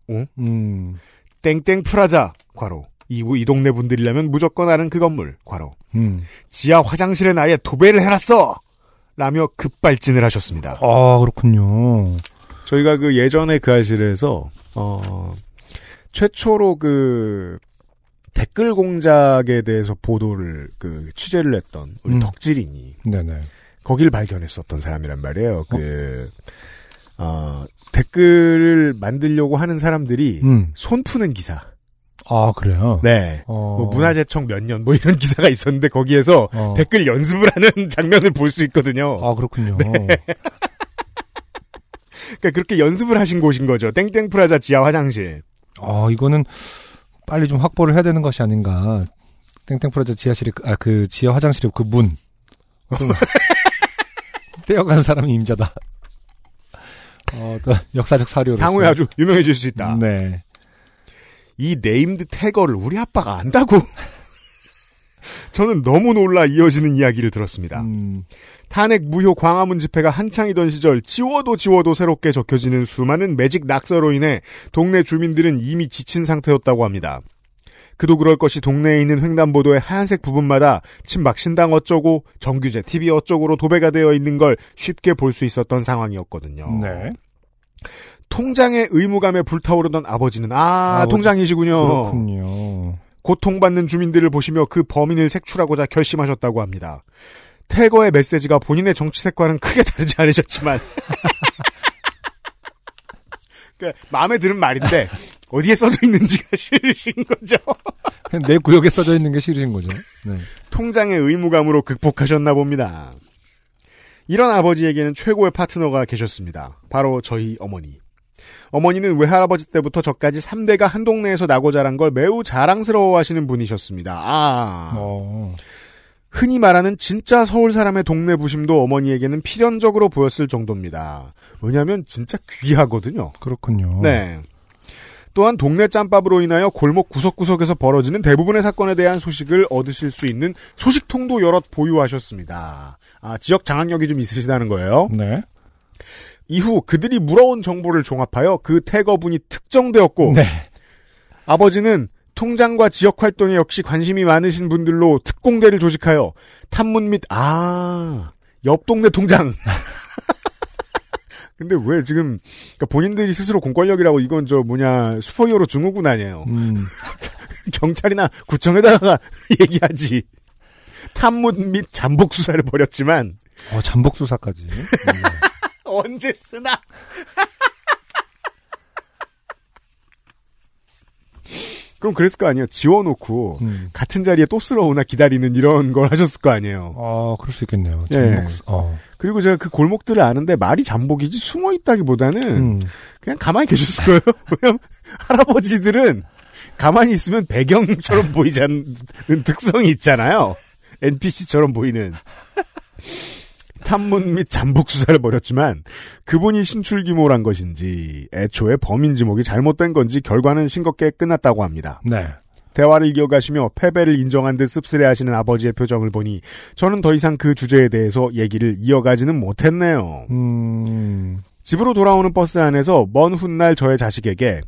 음. 땡땡 프라자 과로 이, 이 동네 분들이라면 무조건 아는 그 건물 과로 음. 지하 화장실에 나에 도배를 해놨어 라며 급발진을 하셨습니다. 아, 그렇군요. 저희가 그 예전에 그 아실에서 어 최초로 그 댓글 공작에 대해서 보도를 그 취재를 했던 우리 음. 덕질인이 네네. 거길 발견했었던 사람이란 말이에요. 그 어, 댓글을 만들려고 하는 사람들이 음. 손 푸는 기사. 아, 그래요? 네. 어. 뭐 문화재청 몇 년 뭐 이런 [LAUGHS] 기사가 있었는데 거기에서 어. 댓글 연습을 하는 [LAUGHS] 장면을 볼 수 있거든요. 아, 그렇군요. 그러니까 그렇게 연습을 하신 곳인 거죠. 땡땡 프라자 지하 화장실. 아, 이거는 빨리 좀 확보를 해야 되는 것이 아닌가. 땡땡 프라자 지하실에, 그- 아, 그 지하 화장실에 그 문. [LAUGHS] 떼어가는 사람이 임자다. 어, 또 역사적 사료로. [LAUGHS] 향후에 아주 유명해질 수 있다. 네. 이 named tagger를 우리 아빠가 안다고? [LAUGHS] 저는 너무 놀라 이어지는 이야기를 들었습니다. 음, 탄핵 무효 광화문 집회가 한창이던 시절 지워도 지워도 새롭게 적혀지는 수많은 매직 낙서로 인해 동네 주민들은 이미 지친 상태였다고 합니다. 그도 그럴 것이 동네에 있는 횡단보도의 하얀색 부분마다 친박 신당 어쩌고 정규제 TV 어쩌고로 도배가 되어 있는 걸 쉽게 볼 수 있었던 상황이었거든요. 네. 통장의 의무감에 불타오르던 아버지는 아, 아버지. 통장이시군요. 그렇군요. 고통받는 주민들을 보시며 그 범인을 색출하고자 결심하셨다고 합니다. 태거의 메시지가 본인의 정치색과는 크게 다르지 않으셨지만 [LAUGHS] 그러니까 마음에 드는 말인데 어디에 써져 있는지가 [LAUGHS] 싫으신 거죠. 그냥 내 구역에 써져 있는 게 싫으신 거죠. 네. 통장의 의무감으로 극복하셨나 봅니다. 이런 아버지에게는 최고의 파트너가 계셨습니다. 바로 저희 어머니. 어머니는 외할아버지 때부터 저까지 3대가 한 동네에서 나고 자란 걸 매우 자랑스러워 하시는 분이셨습니다. 아. 어, 흔히 말하는 진짜 서울 사람의 동네 부심도 어머니에게는 필연적으로 보였을 정도입니다. 왜냐하면 진짜 귀하거든요. 그렇군요. 네. 또한 동네 짬밥으로 인하여 골목 구석구석에서 벌어지는 대부분의 사건에 대한 소식을 얻으실 수 있는 소식통도 여럿 보유하셨습니다. 아, 지역 장악력이 좀 있으시다는 거예요. 네. 이후 그들이 물어온 정보를 종합하여 그 태거분이 특정되었고 네. 아버지는 통장과 지역 활동에 역시 관심이 많으신 분들로 특공대를 조직하여 탐문 및, 아, 옆 동네 통장. [LAUGHS] 근데 왜 지금, 그러니까 본인들이 스스로 공권력이라고 이건 저 뭐냐, 슈퍼히어로 증후군 아니에요. 음, [LAUGHS] 경찰이나 구청에다가 [LAUGHS] 얘기하지. 탐문 및 잠복 수사를 벌였지만, 어, 잠복 수사까지. 네. 언제 쓰나? 그럼 그랬을 거 아니에요. 지워놓고, 음. 같은 자리에 또 쓸어오나 기다리는 이런 걸 하셨을 거 아니에요. 아, 그럴 수 있겠네요. 예. 잠복 수- 어. 그리고 제가 그 골목들을 아는데 말이 잠복이지 숨어 있다기보다는 음. 그냥 가만히 계셨을 거예요. [LAUGHS] 왜냐면 할아버지들은 가만히 있으면 배경처럼 보이지 않는 [LAUGHS] 특성이 있잖아요. NPC처럼 보이는. 탐문 및 잠복 수사를 벌였지만 그분이 신출귀몰한 것인지 애초에 범인 지목이 잘못된 건지 결과는 싱겁게 끝났다고 합니다. 네. 대화를 이어가시며 패배를 인정한 듯 씁쓸해하시는 아버지의 표정을 보니 저는 더 이상 그 주제에 대해서 얘기를 이어가지는 못했네요. 음, 집으로 돌아오는 버스 안에서 먼 훗날 저의 자식에게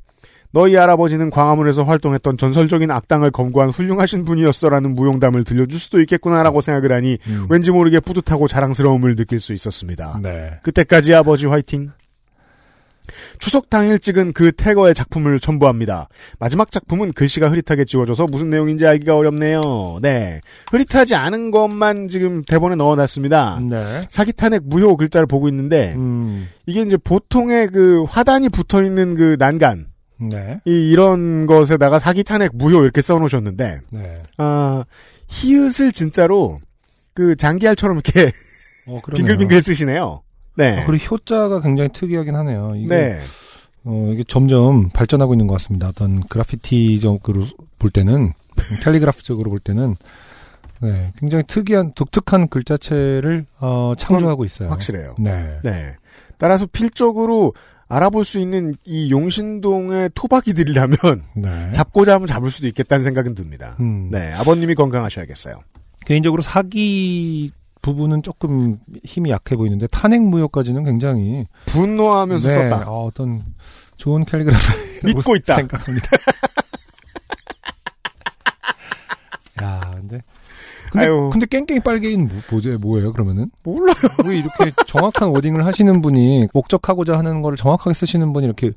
너희 할아버지는 광화문에서 활동했던 전설적인 악당을 검거한 훌륭하신 분이었어라는 무용담을 들려줄 수도 있겠구나라고 생각을 하니 음. 왠지 모르게 뿌듯하고 자랑스러움을 느낄 수 있었습니다. 네. 그때까지 아버지 화이팅. 추석 당일 찍은 그 태거의 작품을 첨부합니다. 마지막 작품은 글씨가 흐릿하게 지워져서 무슨 내용인지 알기가 어렵네요. 네. 흐릿하지 않은 것만 지금 대본에 넣어놨습니다. 네. 사기 탄핵 무효 글자를 보고 있는데, 음, 이게 이제 보통의 그 화단이 붙어 있는 그 난간, 네. 이, 이런 것에다가 사기 탄핵 무효 이렇게 써놓으셨는데, 네. 아, 히읗을 진짜로 그 장기알처럼 이렇게 어. [LAUGHS] 빙글빙글 쓰시네요. 네. 아, 그리고 효자가 굉장히 특이하긴 하네요. 이게, 네. 어, 이게 점점 발전하고 있는 것 같습니다. 어떤 그래피티적으로 볼 때는, [LAUGHS] 캘리그라프적으로 볼 때는, 네, 굉장히 특이한, 독특한 글자체를, 어, 창조하고 있어요. 확실해요. 네. 네. 따라서 필적으로 알아볼 수 있는 이 용신동의 토박이들이라면 [LAUGHS] 네. 잡고자 하면 잡을 수도 있겠다는 생각은 듭니다. 음, 네. 아버님이 건강하셔야겠어요. 개인적으로 사기 부분은 조금 힘이 약해 보이는데, 탄핵 무효까지는 굉장히, 분노하면서 네, 썼다. 어, 어떤 좋은 캘리그라피 믿고 있다. 생각합니다. [LAUGHS] 야, 근데 근데, 아유. 근데 깽깽이 빨개인 뭐, 뭐제 뭐예요? 그러면은 몰라요. [LAUGHS] 왜 이렇게 정확한 워딩을 하시는 분이 목적하고자 하는 거를 정확하게 쓰시는 분이 이렇게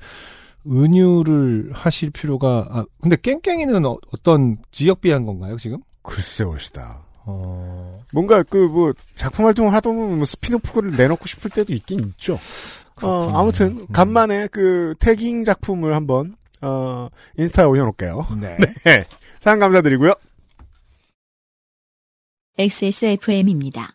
은유를 하실 필요가 아 근데 깽깽이는 어, 떤 지역 비한 건가요 지금? 글쎄 옳시다. 어 뭔가 그 뭐 작품 활동을 하다 보면 뭐 스핀오프를 내놓고 싶을 때도 있긴 있죠. 어. 아무튼 음. 간만에 그 tagging 작품을 한번 어, 인스타에 올려놓을게요. 네. [LAUGHS] 네, 사연 감사드리고요. XSFM입니다.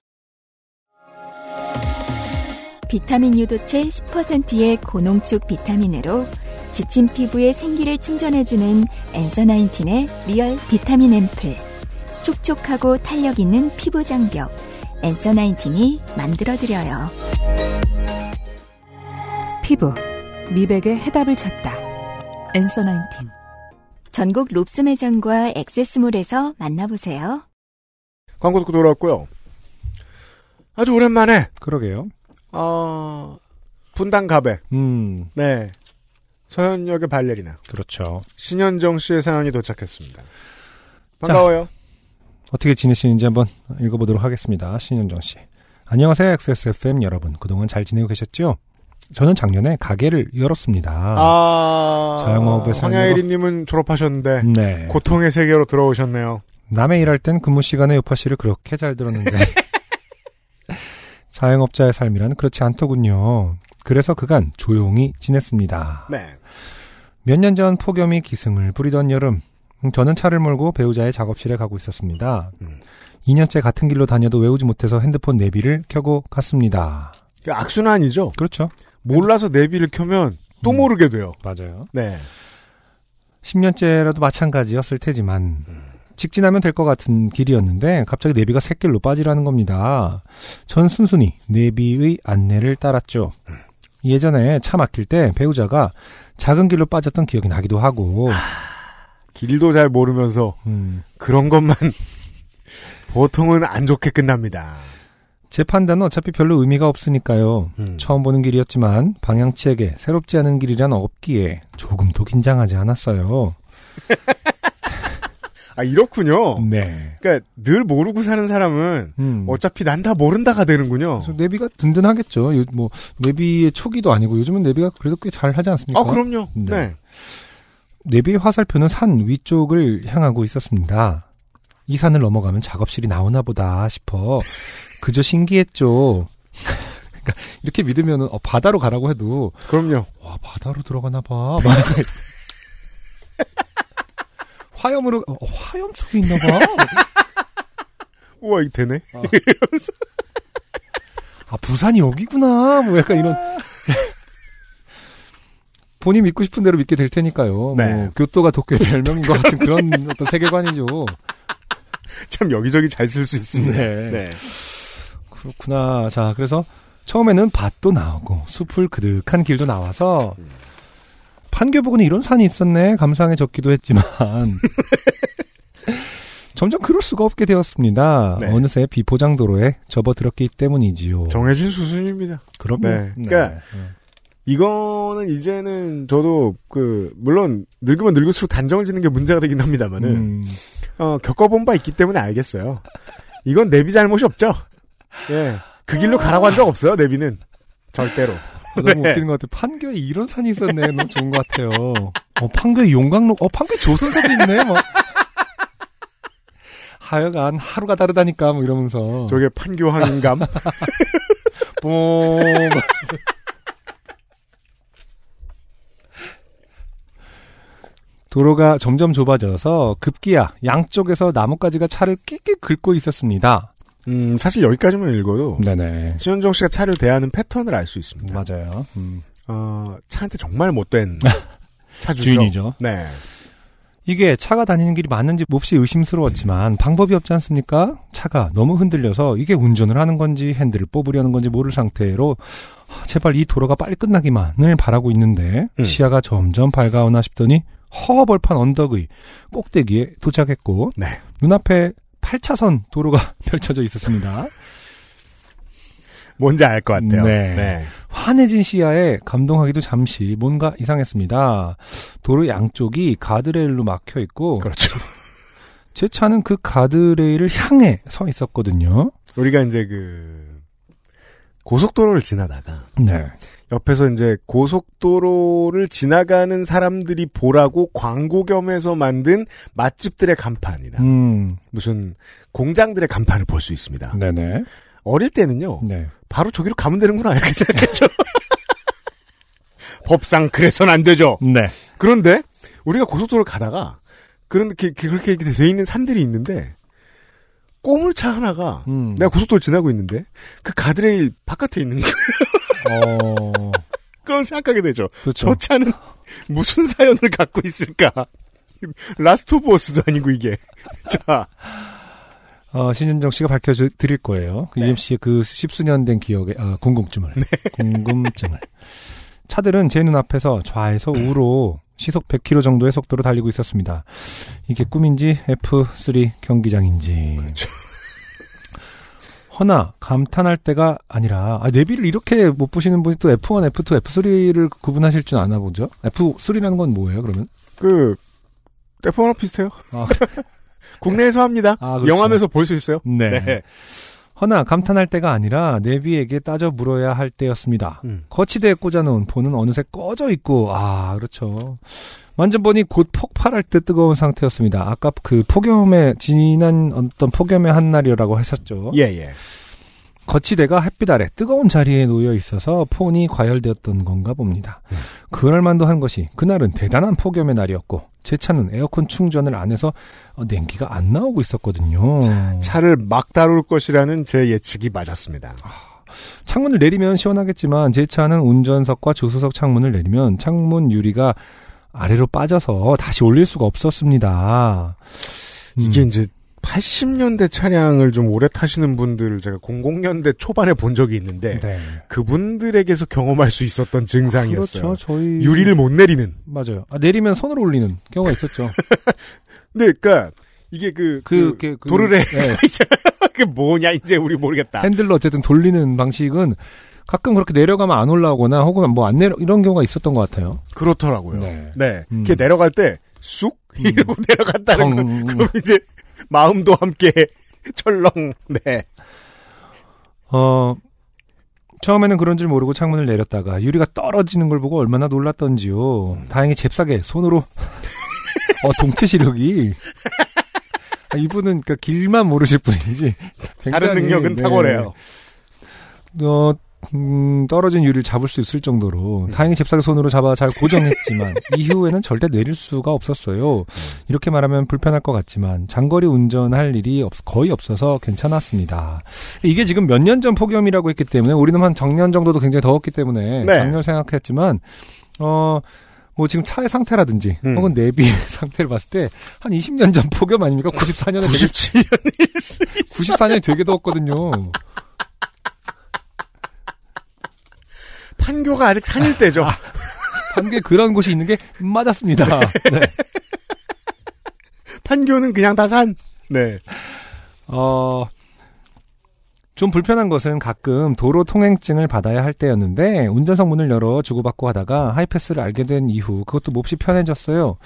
비타민 유도체 10%의 고농축 비타민으로 지친 피부에 생기를 충전해주는 앤서 나인틴의 리얼 비타민 앰플. 촉촉하고 탄력 있는 피부 장벽. 엔서 나인틴이 만들어드려요. 피부, 미백의 해답을 찾다. 엔서 나인틴. 전국 롭스 매장과 액세스몰에서 만나보세요. 광고 듣고 돌아왔고요. 아주 오랜만에 그러게요. 어, 분당 가배. 음 네. 서현역의 발레리나 그렇죠. 신현정 씨의 사연이 도착했습니다. 반가워요. 어떻게 지내시는지 한번 읽어보도록 하겠습니다. 신현정 씨. 안녕하세요, XSFM 여러분. 그동안 잘 지내고 계셨죠? 저는 작년에 가게를 열었습니다. 아, 자영업의 황야일이님은 졸업하셨는데 네. 고통의 세계로 들어오셨네요. 남의 일할 땐 근무 시간에 요파 씨를 그렇게 잘 들었는데 [LAUGHS] 자영업자의 삶이란 그렇지 않더군요. 그래서 그간 조용히 지냈습니다. 네. 몇 년 전 폭염이 기승을 부리던 여름, 음, 저는 차를 몰고 배우자의 작업실에 가고 있었습니다. 음. 2년째 같은 길로 다녀도 외우지 못해서 핸드폰 내비를 켜고 갔습니다. 그 악순환이죠. 그렇죠. 몰라서 내비를 켜면 또 음. 모르게 돼요. 맞아요. 네. 10년째라도 마찬가지였을 테지만 직진하면 될 것 같은 길이었는데 갑자기 내비가 샛길로 빠지라는 겁니다. 전 순순히 내비의 안내를 따랐죠. 예전에 차 막힐 때 배우자가 작은 길로 빠졌던 기억이 나기도 하고 길도 잘 모르면서 음, 그런 것만 [LAUGHS] 보통은 안 좋게 끝납니다. 제 판단은 어차피 별로 의미가 없으니까요. 음. 처음 보는 길이었지만 방향치에게 새롭지 않은 길이란 없기에 조금도 긴장하지 않았어요. [LAUGHS] 아 이렇군요. 네. 그러니까 늘 모르고 사는 사람은 음. 어차피 난 다 모른다가 되는군요. 그래서 내비가 든든하겠죠. 요- 뭐 내비의 초기도 아니고 요즘은 내비가 그래도 꽤 잘 하지 않습니까? 아 그럼요. 네. 네. 내비의 화살표는 산 위쪽을 향하고 있었습니다. 이 산을 넘어가면 작업실이 나오나 보다 싶어 그저 신기했죠. [LAUGHS] 그러니까 이렇게 믿으면 어, 바다로 가라고 해도 그럼요. 와 바다로 들어가나 봐. [LAUGHS] 막 화염으로 어, 화염석이 있나 봐. [LAUGHS] 우와 이게 되네. 아 부산이 여기구나. 뭐 약간 이런 [LAUGHS] 본인 믿고 싶은 대로 믿게 될 테니까요. 네. 뭐 교토가 도쿄의 별명인 것 같은 그런 어떤 세계관이죠. 참 여기저기 잘 쓸 수 있습니다. 네. 그렇구나. 자, 그래서 처음에는 밭도 나오고 숲을 그득한 길도 나와서 판교부근에 이런 산이 있었네 감상해졌기도 했지만 [LAUGHS] 점점 그럴 수가 없게 되었습니다. 네. 어느새 비포장도로에 접어들었기 때문이지요. 정해진 수순입니다. 그럼요. 네. 그러니까 이거는 이제는 저도 그 물론 늙으면 늙을수록 단정을 짓는 게 문제가 되긴 합니다만은 음, 어, 겪어본 바 있기 때문에 알겠어요. 이건 내비 잘못이 없죠. 예, 그 길로 가라고 한 적 없어요. 내비는 절대로. 너무 네. 웃기는 것 같아요. 판교에 이런 산이 있었네. 너무 좋은 것 같아요. 어, 판교에 용광로, 어, 판교에 조선사도 있네. 뭐. 하여간 하루가 다르다니까, 뭐 이러면서. 저게 판교항인감. [LAUGHS] 뽕. 도로가 점점 좁아져서 급기야 양쪽에서 나뭇가지가 차를 끽끽 긁고 있었습니다. 음, 사실 여기까지만 읽어도 네네. 신현정 씨가 차를 대하는 패턴을 알 수 있습니다. 맞아요. 음. 어, 차한테 정말 못된 [LAUGHS] 차주죠. 주인이죠. 네. 이게 차가 다니는 길이 맞는지 몹시 의심스러웠지만 방법이 없지 않습니까? 차가 너무 흔들려서 이게 운전을 하는 건지 핸들을 뽑으려는 건지 모를 상태로 아, 제발 이 도로가 빨리 끝나기만을 바라고 있는데 음. 시야가 점점 밝아오나 싶더니 허벌판 언덕의 꼭대기에 도착했고 네. 눈앞에 8차선 도로가 [LAUGHS] 펼쳐져 있었습니다. 뭔지 알 것 같아요. 네. 환해진 시야에 감동하기도 잠시 뭔가 이상했습니다. 도로 양쪽이 가드레일로 막혀 있고 그렇죠. 제 차는 그 가드레일을 향해 서 있었거든요. 우리가 이제 그 고속도로를 지나다가 네. 옆에서 이제 고속도로를 지나가는 사람들이 보라고 광고 겸해서 만든 맛집들의 간판이나 음, 무슨 공장들의 간판을 볼 수 있습니다. 네네. 어릴 때는요. 네. 바로 저기로 가면 되는구나 이렇게 생각했죠. 법상 그래서는 안 되죠. 네. 그런데 우리가 고속도로를 가다가 그렇게 그렇게 돼 있는 산들이 있는데 꼬물차 하나가 음. 내가 고속도로 지나고 있는데 그 가드레일 바깥에 있는 거예요. 어, 그럼 생각하게 되죠. 그렇죠. 저 차는 무슨 사연을 갖고 있을까? Last of Us도 아니고 이게. 자, 어, 신윤정 씨가 밝혀드릴 거예요. 그 네. UMC의 그 십수년 된 기억의 아, 궁금증을. 궁금증을. 차들은 제 눈앞에서 좌에서 우로 시속 100km 정도의 속도로 달리고 있었습니다. 이게 꿈인지 F3 경기장인지. 허나 감탄할 때가 아니라 아, 내비를 이렇게 못 보시는 분이 또 F1, F2, F3를 구분하실 줄 아나 보죠? F3라는 건 뭐예요, 그러면? 그 F1랑 비슷해요. 아, [LAUGHS] 국내에서 합니다. 아, 그렇죠. 영화에서 볼 수 있어요. 네. 허나 감탄할 때가 아니라 내비에게 따져 물어야 할 때였습니다. 음. 거치대에 꽂아놓은 폰은 어느새 꺼져 있고, 아, 그렇죠. 만져보니 곧 폭발할 듯 뜨거운 상태였습니다. 아까 그 폭염의, 지난 어떤 폭염의 한 날이라고 하셨죠. 예, 예. 거치대가 햇빛 아래 뜨거운 자리에 놓여 있어서 폰이 과열되었던 건가 봅니다. 그럴만도 한 것이 그날은 대단한 폭염의 날이었고 제 차는 에어컨 충전을 안 해서 어, 냉기가 안 나오고 있었거든요. 차 를 막 다룰 것이라는 제 예측이 맞았습니다. 창문을 내리면 시원하겠지만 제 차는 운전석과 조수석 창문을 내리면 창문 유리가 아래로 빠져서 다시 올릴 수가 없었습니다. 음, 이게 이제 80년대 차량을 좀 오래 타시는 분들을 제가 00년대 초반에 본 적이 있는데 네. 그분들에게서 경험할 수 있었던 증상이었어요. 그렇죠. 저희 유리를 못 내리는. 맞아요. 아, 내리면 손으로 올리는 경우가 있었죠. 근데 [LAUGHS] 그러니까 이게 그, 그, 그, 그, 그- 도르래 네. [LAUGHS] 그게 [LAUGHS] 뭐냐 이제 우리 모르겠다. 핸들로 어쨌든 돌리는 방식은 가끔 그렇게 내려가면 안 올라오거나 혹은 뭐 안 내려 이런 경우가 있었던 것 같아요. 그렇더라고요. 네. 네. 음. 이렇게 내려갈 때 쑥 이러고 내려갔다는 건 정- 그럼 이제 마음도 함께 [LAUGHS] 철렁. 네. 어, 처음에는 그런 줄 모르고 창문을 내렸다가 유리가 떨어지는 걸 보고 얼마나 놀랐던지요. 다행히 잽싸게 손으로 [LAUGHS] 어 동체 시력이 아, 이분은 그러니까 길만 모르실 분이지. 다른 능력은 네. 탁월해요. 어, 음, 떨어진 유리를 잡을 수 있을 정도로 음. 다행히 잽싸게 손으로 잡아 잘 고정했지만 [LAUGHS] 이후에는 절대 내릴 수가 없었어요. 이렇게 말하면 불편할 것 같지만 장거리 운전할 일이 없- 거의 없어서 괜찮았습니다. 이게 지금 몇 년 전 폭염이라고 했기 때문에 우리는 한 작년 정도도 굉장히 더웠기 때문에 네. 작년 생각했지만 어. 뭐 지금 차의 상태라든지 음. 혹은 내비 [LAUGHS] 상태를 봤을 때 한 20년 전 폭염 아닙니까? 94년에 97년 94년이 되게 더웠거든요. 판교가 아직 산일 때죠. 한국에 그런 곳이 있는 게 맞았습니다. 네. 판교는 그냥 다 산. 네. 어, 좀 불편한 것은 가끔 도로 통행증을 받아야 할 때였는데 운전석 문을 열어 주고받고 하다가 하이패스를 알게 된 이후 그것도 몹시 편해졌어요.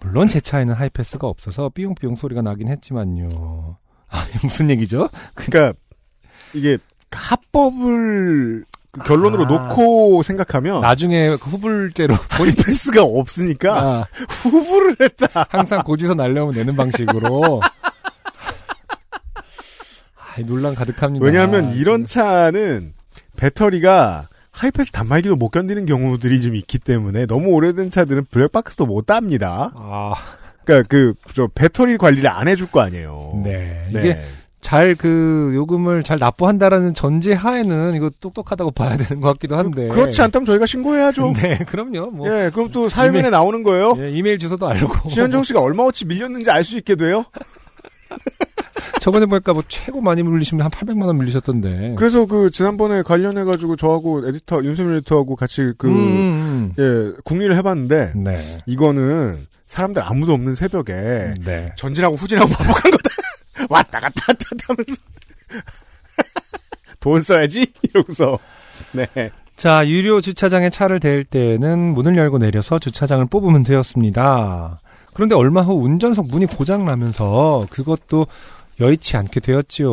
물론 제 차에는 하이패스가 없어서 삐용삐용 소리가 나긴 했지만요. 아, 무슨 얘기죠? 그러니까 이게 합법을 그 결론으로 아. 놓고 생각하면 나중에 그 후불제로 [LAUGHS] 하이패스가 없으니까 아, 후불을 했다. 항상 고지서 날려면 내는 방식으로 아, 논란 가득합니다. 왜냐하면 이런 차는 배터리가 하이패스 단말기도 못 견디는 경우들이 좀 있기 때문에 너무 오래된 차들은 블랙박스도 못 답니다. 아, 그러니까 그 저 배터리 관리를 안 해줄 거 아니에요. 네. 네. 이게 잘 그 요금을 잘 납부한다라는 전제 하에는 이거 똑똑하다고 봐야 되는 것 같기도 한데. 그렇지 않다면 저희가 신고해야죠. [LAUGHS] 네, 그럼요. 뭐 예, 그럼 또 사회면에 이메일- 나오는 거예요. 예, 이메일 주소도 알고. 신현정 씨가 얼마어치 밀렸는지 알 수 있게 돼요. [LAUGHS] 저번에 보니까 뭐 최고 많이 물리시면 한 800만 원 물리셨던데. 그래서 그 지난번에 관련해 가지고 저하고 에디터 윤세민 에디터하고 같이 그 음, 음, 예, 국리를 해 봤는데 음. 네. 이거는 사람들 아무도 없는 새벽에 네. 전진하고 후진하고 [LAUGHS] 반복한 거다. [LAUGHS] 왔다 갔다 왔다 갔다 하면서 [LAUGHS] 돈 써야지 이러고서 네. 자, 유료 주차장에 차를 댈 때는 문을 열고 내려서 주차장을 뽑으면 되었습니다. 그런데 얼마 후 운전석 문이 고장 나면서 그것도 여의치 않게 되었지요.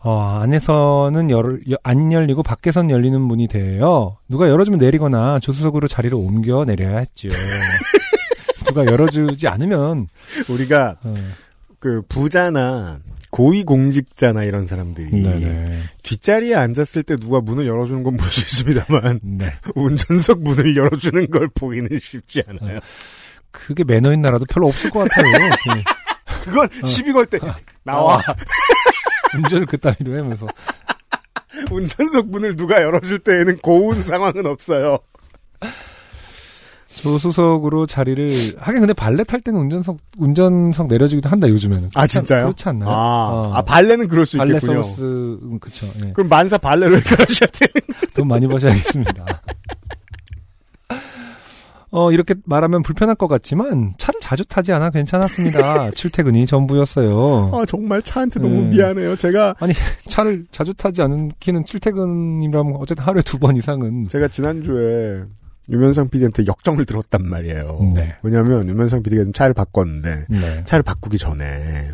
어, 안에서는 열, 여- 안 열리고 밖에선 열리는 문이 돼요. 누가 열어주면 내리거나 조수석으로 자리를 옮겨 내려야 했죠. [LAUGHS] 누가 열어주지 않으면 우리가 어, 그 부자나 고위 공직자나 이런 사람들이 네네. 뒷자리에 앉았을 때 누가 문을 열어주는 건 볼 수 있습니다만 네. [LAUGHS] 운전석 문을 열어주는 걸 보기는 쉽지 않아요. 그게 매너인 나라도 별로 없을 것 같아요. 그 [LAUGHS] 그건 시비 걸 때 나와 [LAUGHS] 운전을 그따위로 하면서. 운전석 문을 누가 열어줄 때에는 고운 상황은 없어요. 조수석으로 자리를 하긴 근데 발레 탈 때는 운전석 운전석 내려주기도 한다 요즘에는. 아 진짜요? 그렇지 않나요? 아, 어. 아, 발레는 그럴 수 발레 있겠군요. 서비스 음, 그쵸. 예. 그럼 만사 발레를 깔아주셔야 돼요. 돈 많이 버셔야겠습니다. [LAUGHS] 어, 이렇게 말하면 불편할 것 같지만 차를 자주 타지 않아 괜찮았습니다. [LAUGHS] 출퇴근이 전부였어요. 아 정말 차한테 너무 네. 미안해요. 제가 [LAUGHS] 차를 자주 타지 않기는 출퇴근이라면 어쨌든 하루에 두 번 이상은 제가 지난주에 유면상 PD한테 역정을 들었단 말이에요. 네. 왜냐하면 유면상 PD가 좀 차를 바꿨는데 네. 차를 바꾸기 전에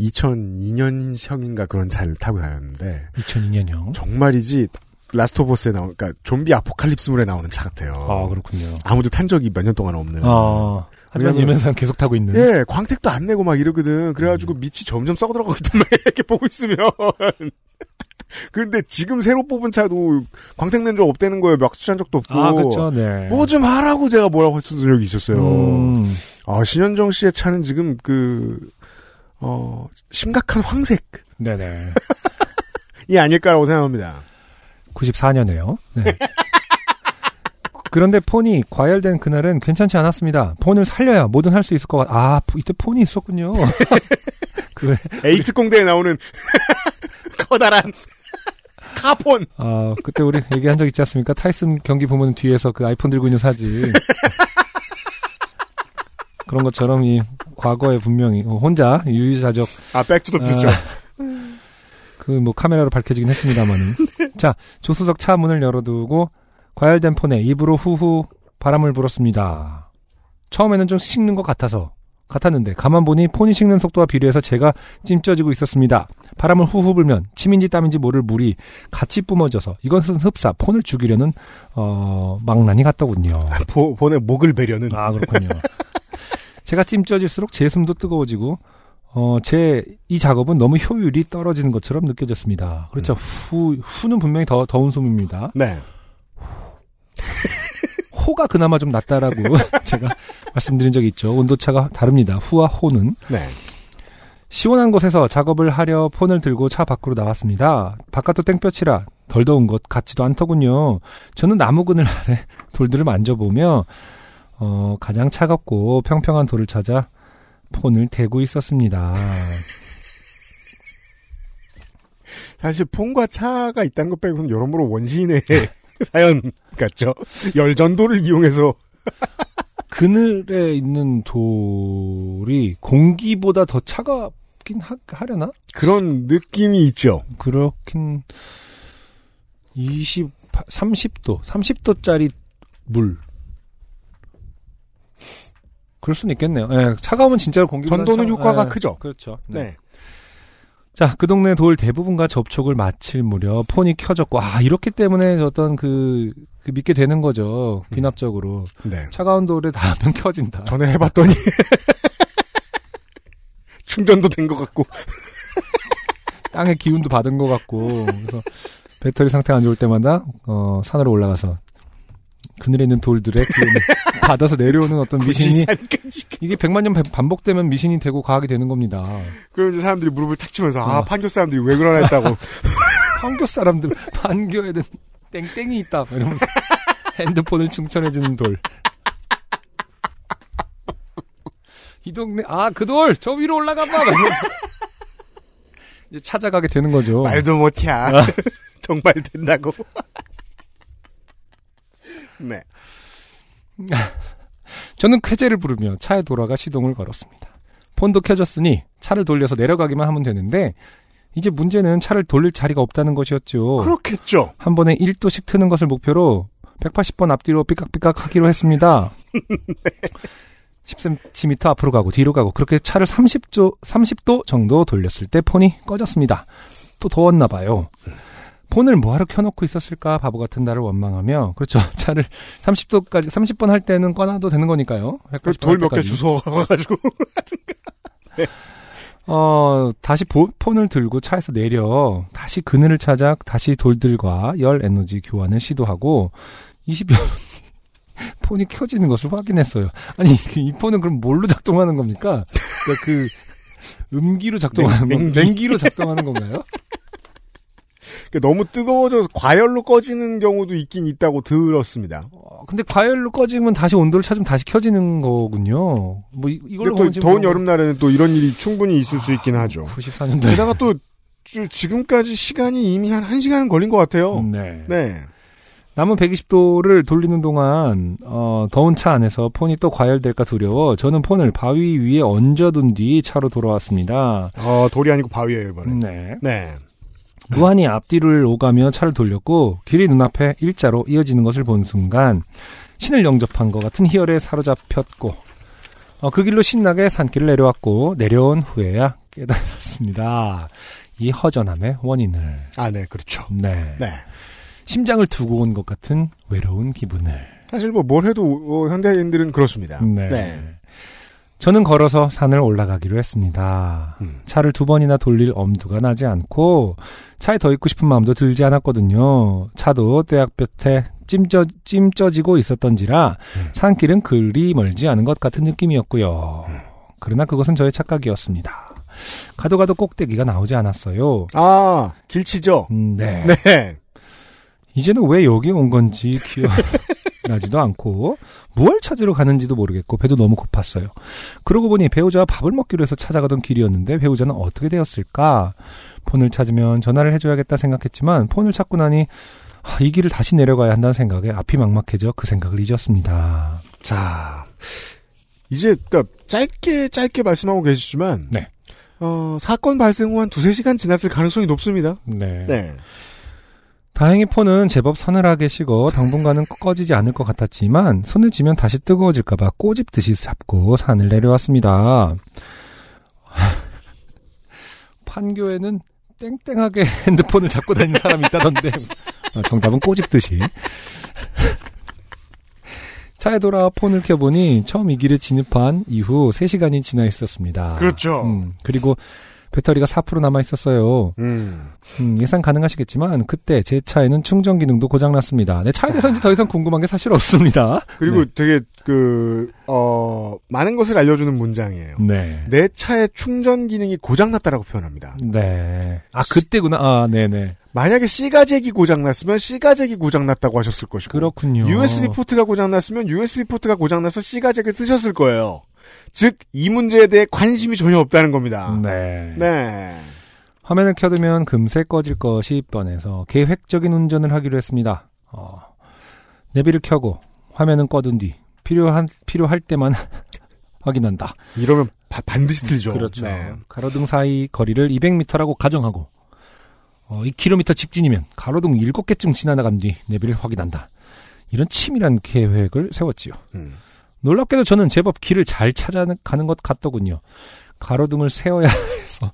2002년형인가 그런 차를 타고 다녔는데 2002년형. 정말이지 Last of Us에 나온 그러니까 좀비 아포칼립스물에 나오는 차 같아요. 아, 그렇군요. 아무도 탄 적이 몇 년 동안 없는. 아, 하지만 유면상 계속 타고 있는. 예, 광택도 안 내고 막 이러거든. 그래가지고 음. 밑이 점점 썩어 들어가고 있단 말이야. 이렇게 보고 있으면. [LAUGHS] 그런데 지금 새로 뽑은 차도 광택 낸적 없다는 거예요. 멱수한 적도 없고. 아, 그렇죠. 네. 뭐좀 하라고 제가 뭐라고 했던 적이 있었어요. 음, 아, 신현정 씨의 차는 지금 그, 어, 심각한 황색이 네네. [LAUGHS] 아닐까라고 생각합니다. 94년에요. 네. [LAUGHS] 그런데 폰이 과열된 그날은 괜찮지 않았습니다. 폰을 살려야 뭐든 할 수 있을 것 같, 아, 이때 폰이 있었군요. [LAUGHS] 그, 에이트 공대에 나오는 [LAUGHS] 커다란 [LAUGHS] 카폰. 아, 그때 우리 얘기한 적 있지 않습니까? 타이슨 경기 보면 뒤에서 그 아이폰 들고 있는 사진. 그런 것처럼 이 과거에 분명히 어, 혼자 유유자적 아, Back to the Future. 그뭐 카메라로 밝혀지긴 했습니다만은. 자, 조수석 차 문을 열어두고 과열된 폰에 입으로 후후 바람을 불었습니다. 처음에는 좀 식는 것 같아서 같았는데 가만 보니 폰이 식는 속도와 비례해서 제가 찜쪄지고 있었습니다. 바람을 후후 불면 침인지 땀인지 모를 물이 같이 뿜어져서 이것은 흡사 폰을 죽이려는 어 망나니 같더군요. 보, 본의 목을 베려는. 아 그렇군요. 제가 찜쪄질수록 제 숨도 뜨거워지고 어 제 이 작업은 너무 효율이 떨어지는 것처럼 느껴졌습니다. 그렇죠. 후 후는 분명히 더 더운 숨입니다. 네. 호가 그나마 좀 낫다라고 [LAUGHS] 제가 말씀드린 적이 있죠. 온도차가 다릅니다. 후와 호는 네. 시원한 곳에서 작업을 하려 폰을 들고 차 밖으로 나왔습니다. 바깥도 땡볕이라 덜 더운 것 같지도 않더군요. 저는 나무 그늘 아래 [LAUGHS] 돌들을 만져보며 어, 가장 차갑고 평평한 돌을 찾아 폰을 대고 있었습니다. 사실 폰과 차가 있다는 것 빼고는 여러모로 원시인의 [LAUGHS] 사연 같죠. 열전도를 이용해서 그늘에 있는 돌이 공기보다 더 차갑긴 하, 하려나? 그런 느낌이 있죠. 그렇긴 20, 30도, 30도짜리 물. 그럴 수는 있겠네요. 예, 차가우면 진짜로 공기보다 전도는 차- 효과가 예, 크죠. 그렇죠. 네. 자, 그 동네 돌 대부분과 접촉을 마칠 무렵 폰이 켜졌고, 아, 이렇기 때문에 어떤 그, 그 믿게 되는 거죠. 귀납적으로. 네. 차가운 돌에 닿으면 [LAUGHS] 켜진다. 전에 해봤더니 [LAUGHS] 충전도 된 것 같고 [LAUGHS] 땅의 기운도 받은 것 같고, 그래서 배터리 상태가 안 좋을 때마다, 어, 산으로 올라가서 그늘에 있는 돌들의 기운을 [LAUGHS] 받아서 내려오는 어떤 미신이. 이게 100만 년 반복되면 미신이 되고 과학이 되는 겁니다. 그럼 이제 사람들이 무릎을 탁 치면서 아 어. 판교 사람들이 왜 그러나 했다고 [LAUGHS] 판교 사람들, 판교에는 땡땡이 있다. 뭐 이러면서 핸드폰을 충전해주는 돌. 이 동네, 아, 그 돌! 저 위로 올라가 봐! 이제 찾아가게 되는 거죠. 말도 못해 아. 정말 된다고 네 [LAUGHS] 저는 쾌재를 부르며 차에 돌아가 시동을 걸었습니다. 폰도 켜졌으니 차를 돌려서 내려가기만 하면 되는데 이제 문제는 차를 돌릴 자리가 없다는 것이었죠. 그렇겠죠 한 번에 1도씩 트는 것을 목표로 180번 앞뒤로 삐깍삐깍 하기로 했습니다. [LAUGHS] 10cm 앞으로 가고 뒤로 가고 그렇게 차를 30도, 30도 정도 돌렸을 때 폰이 꺼졌습니다. 또 더웠나 봐요. 폰을 뭐하러 켜놓고 있었을까 바보 같은 나를 원망하며 그렇죠 [LAUGHS] 차를 30도까지 30번 할 때는 꺼놔도 되는 거니까요. 그돌몇 개 주워 가가지고 [LAUGHS] 어 다시 보- 폰을 들고 차에서 내려 다시 그늘을 찾아 다시 돌들과 열 에너지 교환을 시도하고 20여 분 [LAUGHS] 폰이 켜지는 것을 확인했어요. 아니 그이 폰은 그럼 뭘로 작동하는 겁니까? 그러니까 그 음기로 작동하는 냉- 건 냉기. 냉기로 작동하는 건가요? 너무 뜨거워져서 과열로 꺼지는 경우도 있긴 있다고 들었습니다. 어, 근데 과열로 꺼지면 다시 온도를 찾으면 다시 켜지는 거군요. 뭐 이, 보면 또 더운 뭐 여름날에는 또 이런 일이 충분히 있을 수 있긴 하죠. 94년도에 게다가 또 지- 지금까지 시간이 이미 한 1시간 걸린 것 같아요. 네. 네. 남은 120도를 돌리는 동안 어, 더운 차 안에서 폰이 또 과열될까 두려워 저는 폰을 바위 위에 얹어둔 뒤 차로 돌아왔습니다. 어, 돌이 아니고 바위예요, 이번에. 네. 네. 무한히 앞뒤를 오가며 차를 돌렸고 길이 눈앞에 일자로 이어지는 것을 본 순간 신을 영접한 것 같은 희열에 사로잡혔고 어, 그 길로 신나게 산길을 내려왔고 내려온 후에야 깨달았습니다. 이 허전함의 원인을. 아, 네, 그렇죠. 네. 네. 심장을 두고 온 것 같은 외로운 기분을. 사실 뭐 뭘 해도 어, 현대인들은 그렇습니다. 네. 저는 걸어서 산을 올라가기로 했습니다. 음. 차를 두 번이나 돌릴 엄두가 나지 않고 차에 더 있고 싶은 마음도 들지 않았거든요. 차도 대학볕에 찜쪄, 찜쪄지고 있었던지라 산길은 그리 멀지 않은 것 같은 느낌이었고요. 그러나 그것은 저의 착각이었습니다. 가도 가도 꼭대기가 나오지 않았어요. 아, 길치죠? 음, 네. 네. 이제는 왜 여기 온 건지 기억 [LAUGHS] 나지도 않고 무얼 찾으러 가는지도 모르겠고 배도 너무 고팠어요. 그러고 보니 배우자와 밥을 먹기로 해서 찾아가던 길이었는데 배우자는 어떻게 되었을까? 폰을 찾으면 전화를 해줘야겠다 생각했지만 폰을 찾고 나니 아, 이 길을 다시 내려가야 한다는 생각에 앞이 막막해져 그 생각을 잊었습니다. 자, 이제, 그니까, 짧게, 짧게 말씀하고 계시지만, 네. 어, 사건 발생 후 한 두세 시간 지났을 가능성이 높습니다. 네. 네. 다행히 폰은 제법 서늘하게 식어 당분간은 꺼지지 않을 것 같았지만 손을 쥐면 다시 뜨거워질까봐 꼬집듯이 잡고 산을 내려왔습니다. [LAUGHS] 판교에는 땡땡하게 [LAUGHS] 핸드폰을 잡고 다니는 사람이 있다던데 아, 정답은 꼬집듯이 [LAUGHS] 차에 돌아와 폰을 켜보니 처음 이 길에 진입한 이후 3시간이 지나 있었습니다. 그렇죠. 음, 그리고 배터리가 4% 남아 있었어요. 음. 음, 예상 가능하시겠지만 그때 제 차에는 충전 기능도 고장 났습니다. 내 차에 대해서 이제 더 이상 궁금한 게 사실 없습니다. 그리고 네. 되게, 그, 어, 많은 것을 알려주는 문장이에요. 네. 내 차의 충전 기능이 고장 났다라고 표현합니다. 네. 아 그때구나. 아 네네. 만약에 C가잭이 고장났으면 C가잭이 고장났다고 하셨을 것이고. 그렇군요. USB 포트가 고장났으면 USB 포트가 고장나서 C가잭을 쓰셨을 거예요. 즉, 이 문제에 대해 관심이 전혀 없다는 겁니다. 네. 네. 화면을 켜두면 금세 꺼질 것이 뻔해서 계획적인 운전을 하기로 했습니다. 어, 내비를 켜고 화면은 꺼둔 뒤 필요한 필요할 때만 [LAUGHS] 확인한다. 이러면 바- 반드시 틀죠. 그렇죠. 네. 가로등 사이 거리를 200m라고 가정하고 어, 2km 직진이면 가로등 7개쯤 지나간 뒤 내비를 확인한다. 이런 치밀한 계획을 세웠지요. 음. 놀랍게도 저는 제법 길을 잘 찾아가는 것 같더군요. 가로등을 세워야 해서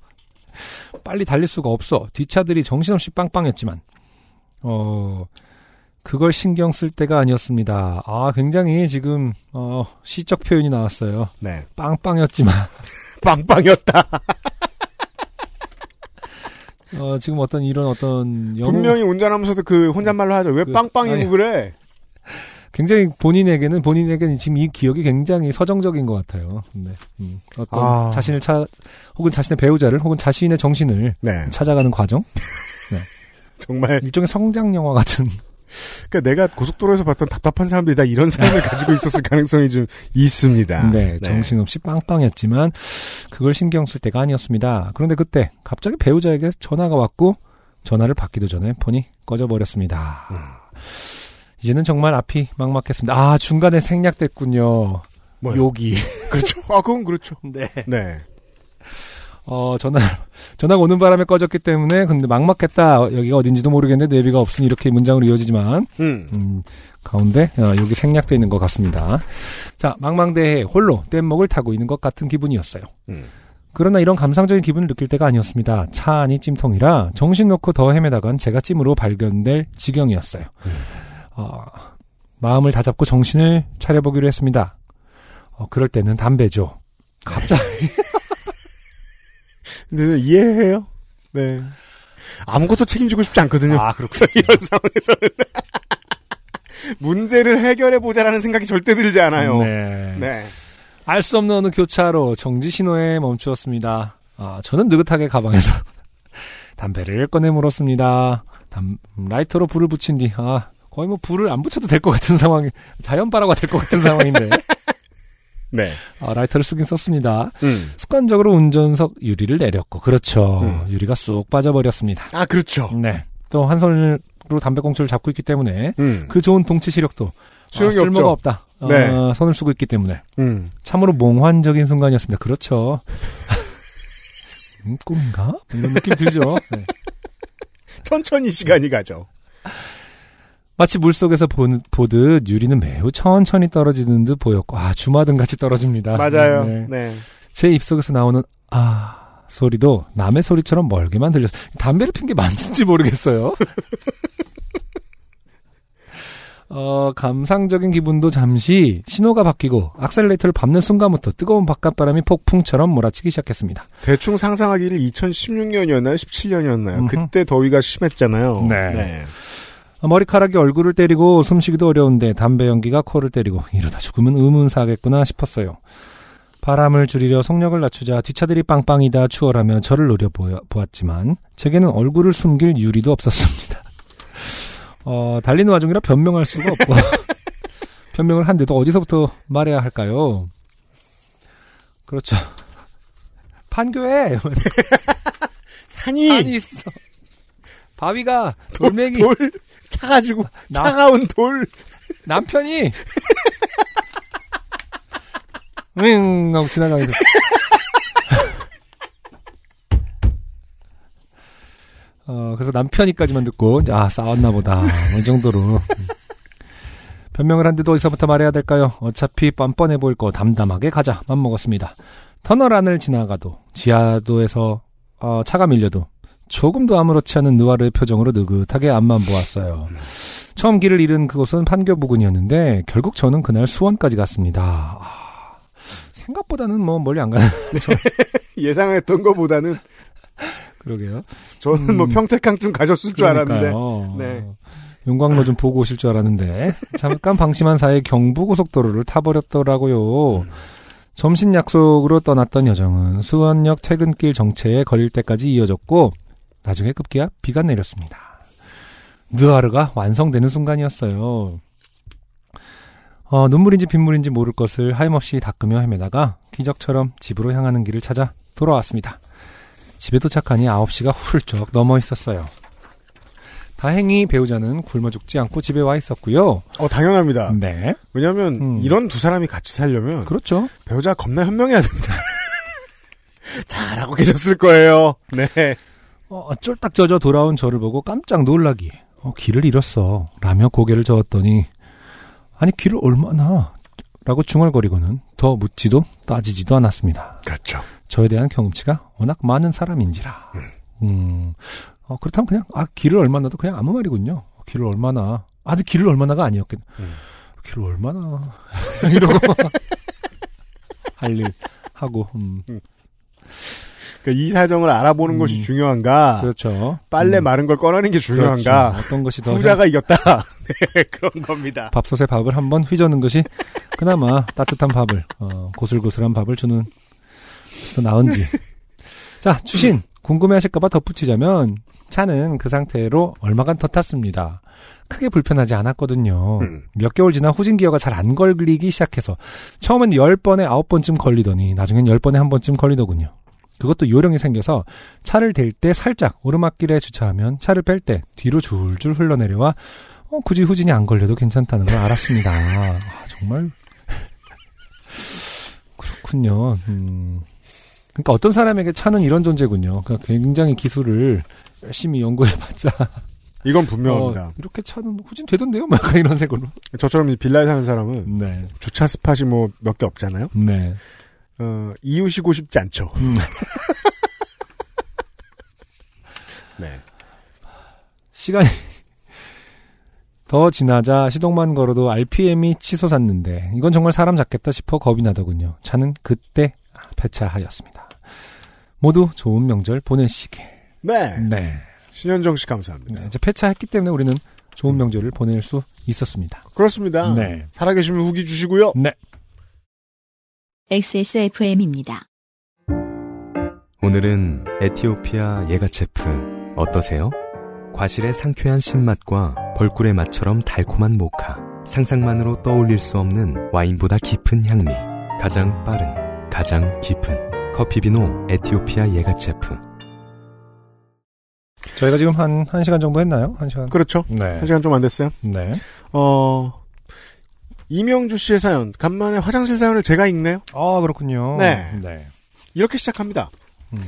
[LAUGHS] 빨리 달릴 수가 없어 뒷차들이 정신없이 빵빵했지만 어 그걸 신경 쓸 때가 아니었습니다. 아 굉장히 지금 어 시적 표현이 나왔어요. 네. 빵빵이었지만 [LAUGHS] 빵빵이었다. [LAUGHS] 어 지금 어떤 이런 어떤 영어 분명히 운전하면서도 그 혼잣말로 하죠. 왜 그- 빵빵이고 아니. 그래? 굉장히 본인에게는 본인에게는 지금 이 기억이 굉장히 서정적인 것 같아요. 네. 음, 어떤 아. 자신을 찾 혹은 자신의 배우자를 혹은 자신의 정신을 네. 찾아가는 과정 [LAUGHS] 정말. 일종의 성장 영화 같은 그러니까 내가 고속도로에서 봤던 답답한 사람들이 다 이런 삶을 [LAUGHS] 가지고 있었을 가능성이 좀 있습니다. 네, 정신없이 빵빵했지만 그걸 신경 쓸 때가 아니었습니다. 그런데 그때 갑자기 배우자에게 전화가 왔고 전화를 받기도 전에 폰이 꺼져버렸습니다. 이제는 정말 앞이 막막했습니다. 아 중간에 생략됐군요. 뭐요? 욕이. [LAUGHS] 그렇죠. 아, 그건 그렇죠. [LAUGHS] 네. 네. 어 전화 전화가 오는 바람에 꺼졌기 때문에 근데 막막했다. 여기가 어딘지도 모르겠는데 내비가 없으니 이렇게 문장으로 이어지지만 음. 음, 가운데 어, 여기 생략되어 있는 것 같습니다. 자, 망망대해 홀로 뗏목을 타고 있는 것 같은 기분이었어요. 음. 그러나 이런 감상적인 기분을 느낄 때가 아니었습니다. 차 안이 찜통이라 정신 놓고 더 헤매다간 제가 찜으로 발견될 지경이었어요. 어, 마음을 다잡고 정신을 차려보기로 했습니다. 어, 그럴 때는 담배죠. 갑자기 [LAUGHS] 근데 이해해요. 네. 아무것도 책임지고 싶지 않거든요. 아 그렇군요. [LAUGHS] 이런 상황에서는. [LAUGHS] 문제를 해결해 보자라는 생각이 절대 들지 않아요. 네. 네. 알 수 없는 어느 교차로 정지 신호에 멈추었습니다. 아, 저는 느긋하게 가방에서 담배를 꺼내 물었습니다. 담, 라이터로 불을 붙인 뒤, 아, 거의 뭐 불을 안 붙여도 될 것 같은 상황이, 자연바라가 될 것 같은 상황인데, [LAUGHS] 네. 아, 라이터를 쓰긴 썼습니다. 음. 습관적으로 운전석 유리를 내렸고, 그렇죠. 음. 유리가 쑥 빠져버렸습니다. 아, 그렇죠. 네. 또 한 손으로 담배꽁초를 잡고 있기 때문에, 음. 그 좋은 동치 시력도 아, 쓸모가 없죠. 없다. 어, 네. 손을 쓰고 있기 때문에. 음. 참으로 몽환적인 순간이었습니다. 그렇죠. [LAUGHS] 음, 꿈인가? 이런 느낌 들죠. 네. 천천히 시간이 가죠. 마치 물속에서 보, 보듯 유리는 매우 천천히 떨어지는 듯 보였고, 아, 주마등 같이 떨어집니다. 맞아요. 네. 네. 제 입속에서 나오는, 아, 소리도 남의 소리처럼 멀게만 들렸어요. 담배를 핀 게 맞는지 모르겠어요. [LAUGHS] 어, 감상적인 기분도 잠시 신호가 바뀌고 악셀레이터를 밟는 순간부터 뜨거운 바깥바람이 폭풍처럼 몰아치기 시작했습니다. 대충 상상하기를 2016년이었나요? 17년이었나요? 음흠. 그때 더위가 심했잖아요. 네. 머리카락이 얼굴을 때리고 숨쉬기도 어려운데 담배 연기가 코를 때리고 이러다 죽으면 의문사하겠구나 싶었어요. 바람을 줄이려 속력을 낮추자 뒷차들이 빵빵이다 추월하며 저를 노려보았지만 제게는 얼굴을 숨길 유리도 없었습니다. 어, 달리는 와중이라 변명할 수가 없고 [LAUGHS] 변명을 한데도 어디서부터 말해야 할까요? 그렇죠. 판교에 [LAUGHS] 산이, 산이 있어. 바위가 돌멩이 돌, 차가지고, 나- 차가운 돌. 남편이 윙 하고 지나가는데 어 그래서 남편이까지만 듣고 아 싸웠나 보다 이 정도로 음. 변명을 한데도 어디서부터 말해야 될까요 어차피 뻔뻔해 보일 거 담담하게 가자 맘 먹었습니다 터널 안을 지나가도 지하도에서 어, 차가 밀려도 조금도 아무렇지 않은 느와르의 표정으로 느긋하게 앞만 보았어요 처음 길을 잃은 그곳은 판교 부근이었는데 결국 저는 그날 수원까지 갔습니다. 아, 생각보다는 뭐 멀리 안 가는 [LAUGHS] 예상했던 것보다는, 그러게요. 저는 뭐 음. 평택항쯤 가셨을 줄 알았는데. 그러니까요. 네. 용광로 좀 보고 오실 줄 알았는데 잠깐 방심한 사이에 경부고속도로를 타버렸더라고요. 점심 약속으로 떠났던 여정은 수원역 퇴근길 정체에 걸릴 때까지 이어졌고 나중에 급기야 비가 내렸습니다. 느아르가 완성되는 순간이었어요. 어, 눈물인지 빗물인지 모를 것을 하염없이 닦으며 헤매다가 기적처럼 집으로 향하는 길을 찾아 돌아왔습니다. 집에 도착하니 9시가 훌쩍 넘어 있었어요. 다행히 배우자는 굶어 죽지 않고 집에 와 있었고요. 어, 당연합니다. 네. 왜냐면, 음. 이런 두 사람이 같이 살려면, 그렇죠. 배우자 겁나 현명해야 됩니다. [LAUGHS] 잘하고 계셨을 거예요. 네. 어, 쫄딱 젖어 돌아온 저를 보고 깜짝 놀라기. 어, 길을 잃었어. 라며 고개를 저었더니, 아니, 길을 얼마나, 라고 중얼거리고는 더 묻지도 따지지도 않았습니다. 그렇죠. 저에 대한 경험치가 워낙 많은 사람인지라. 음, 어, 그렇다면 그냥, 아, 길을 얼마나도 그냥 아무 말이군요. 어, 길을 얼마나, 아, 근데 길을 얼마나가 아니었겠, 음. 길을 얼마나, [LAUGHS] 이러고, 할 일 하고, 음, 그러니까 이 사정을 알아보는 음. 것이 중요한가, 그렇죠. 빨래 음, 마른 걸 꺼내는 게 중요한가, 그렇죠. 어떤 것이 더 후자가 이겼다. [LAUGHS] 네, 그런 겁니다. 밥솥에 밥을 한번 휘저는 것이 그나마 따뜻한 밥을 어, 고슬고슬한 밥을 주는 것이 더 나은지. [LAUGHS] 자 추신 궁금해하실까봐 덧붙이자면 차는 그 상태로 얼마간 더 탔습니다. 크게 불편하지 않았거든요. 음. 몇 개월 지나 후진 기어가 잘 안 걸리기 시작해서 처음엔 10번에 9번쯤 걸리더니 나중엔 10번에 한 번쯤 걸리더군요. 그것도 요령이 생겨서 차를 댈 때 살짝 오르막길에 주차하면 차를 뺄 때 뒤로 줄줄 흘러내려와 어, 굳이 후진이 안 걸려도 괜찮다는 걸 알았습니다. 아, 정말 [LAUGHS] 그렇군요. 음. 그러니까 어떤 사람에게 차는 이런 존재군요. 그러니까 굉장히 기술을 열심히 연구해봤자 이건 분명합니다. 어, 이렇게 차는 후진 되던데요? 막 약간 이런 색으로. 저처럼 이 빌라에 사는 사람은 네, 주차 스팟이 뭐 몇 개 없잖아요. 네, 어, 이웃이고 싶지 않죠. 음. [LAUGHS] 네. 시간이 더 지나자 시동만 걸어도 RPM이 치솟았는데 이건 정말 사람 잡겠다 싶어 겁이 나더군요. 차는 그때 폐차하였습니다. 모두 좋은 명절 보내시길. 네. 네. 신현정 씨 감사합니다. 네, 이제 폐차했기 때문에 우리는 좋은 명절을 보낼 수 있었습니다. 그렇습니다. 네. 살아계시면 후기 주시고요. 네. XSFM입니다. 오늘은 에티오피아 예가체프 어떠세요? 과실의 상쾌한 신맛과 벌꿀의 맛처럼 달콤한 모카. 상상만으로 떠올릴 수 없는 와인보다 깊은 향미. 가장 빠른, 가장 깊은 커피비노 에티오피아 예가체프. 저희가 지금 한, 한 시간 정도 했나요? 한 시간? 그렇죠. 네. 한 시간 좀 안 됐어요. 네. 어, 이명주 씨의 사연, 간만에 화장실 사연을 제가 읽네요. 아, 그렇군요. 네. 네. 이렇게 시작합니다. 음.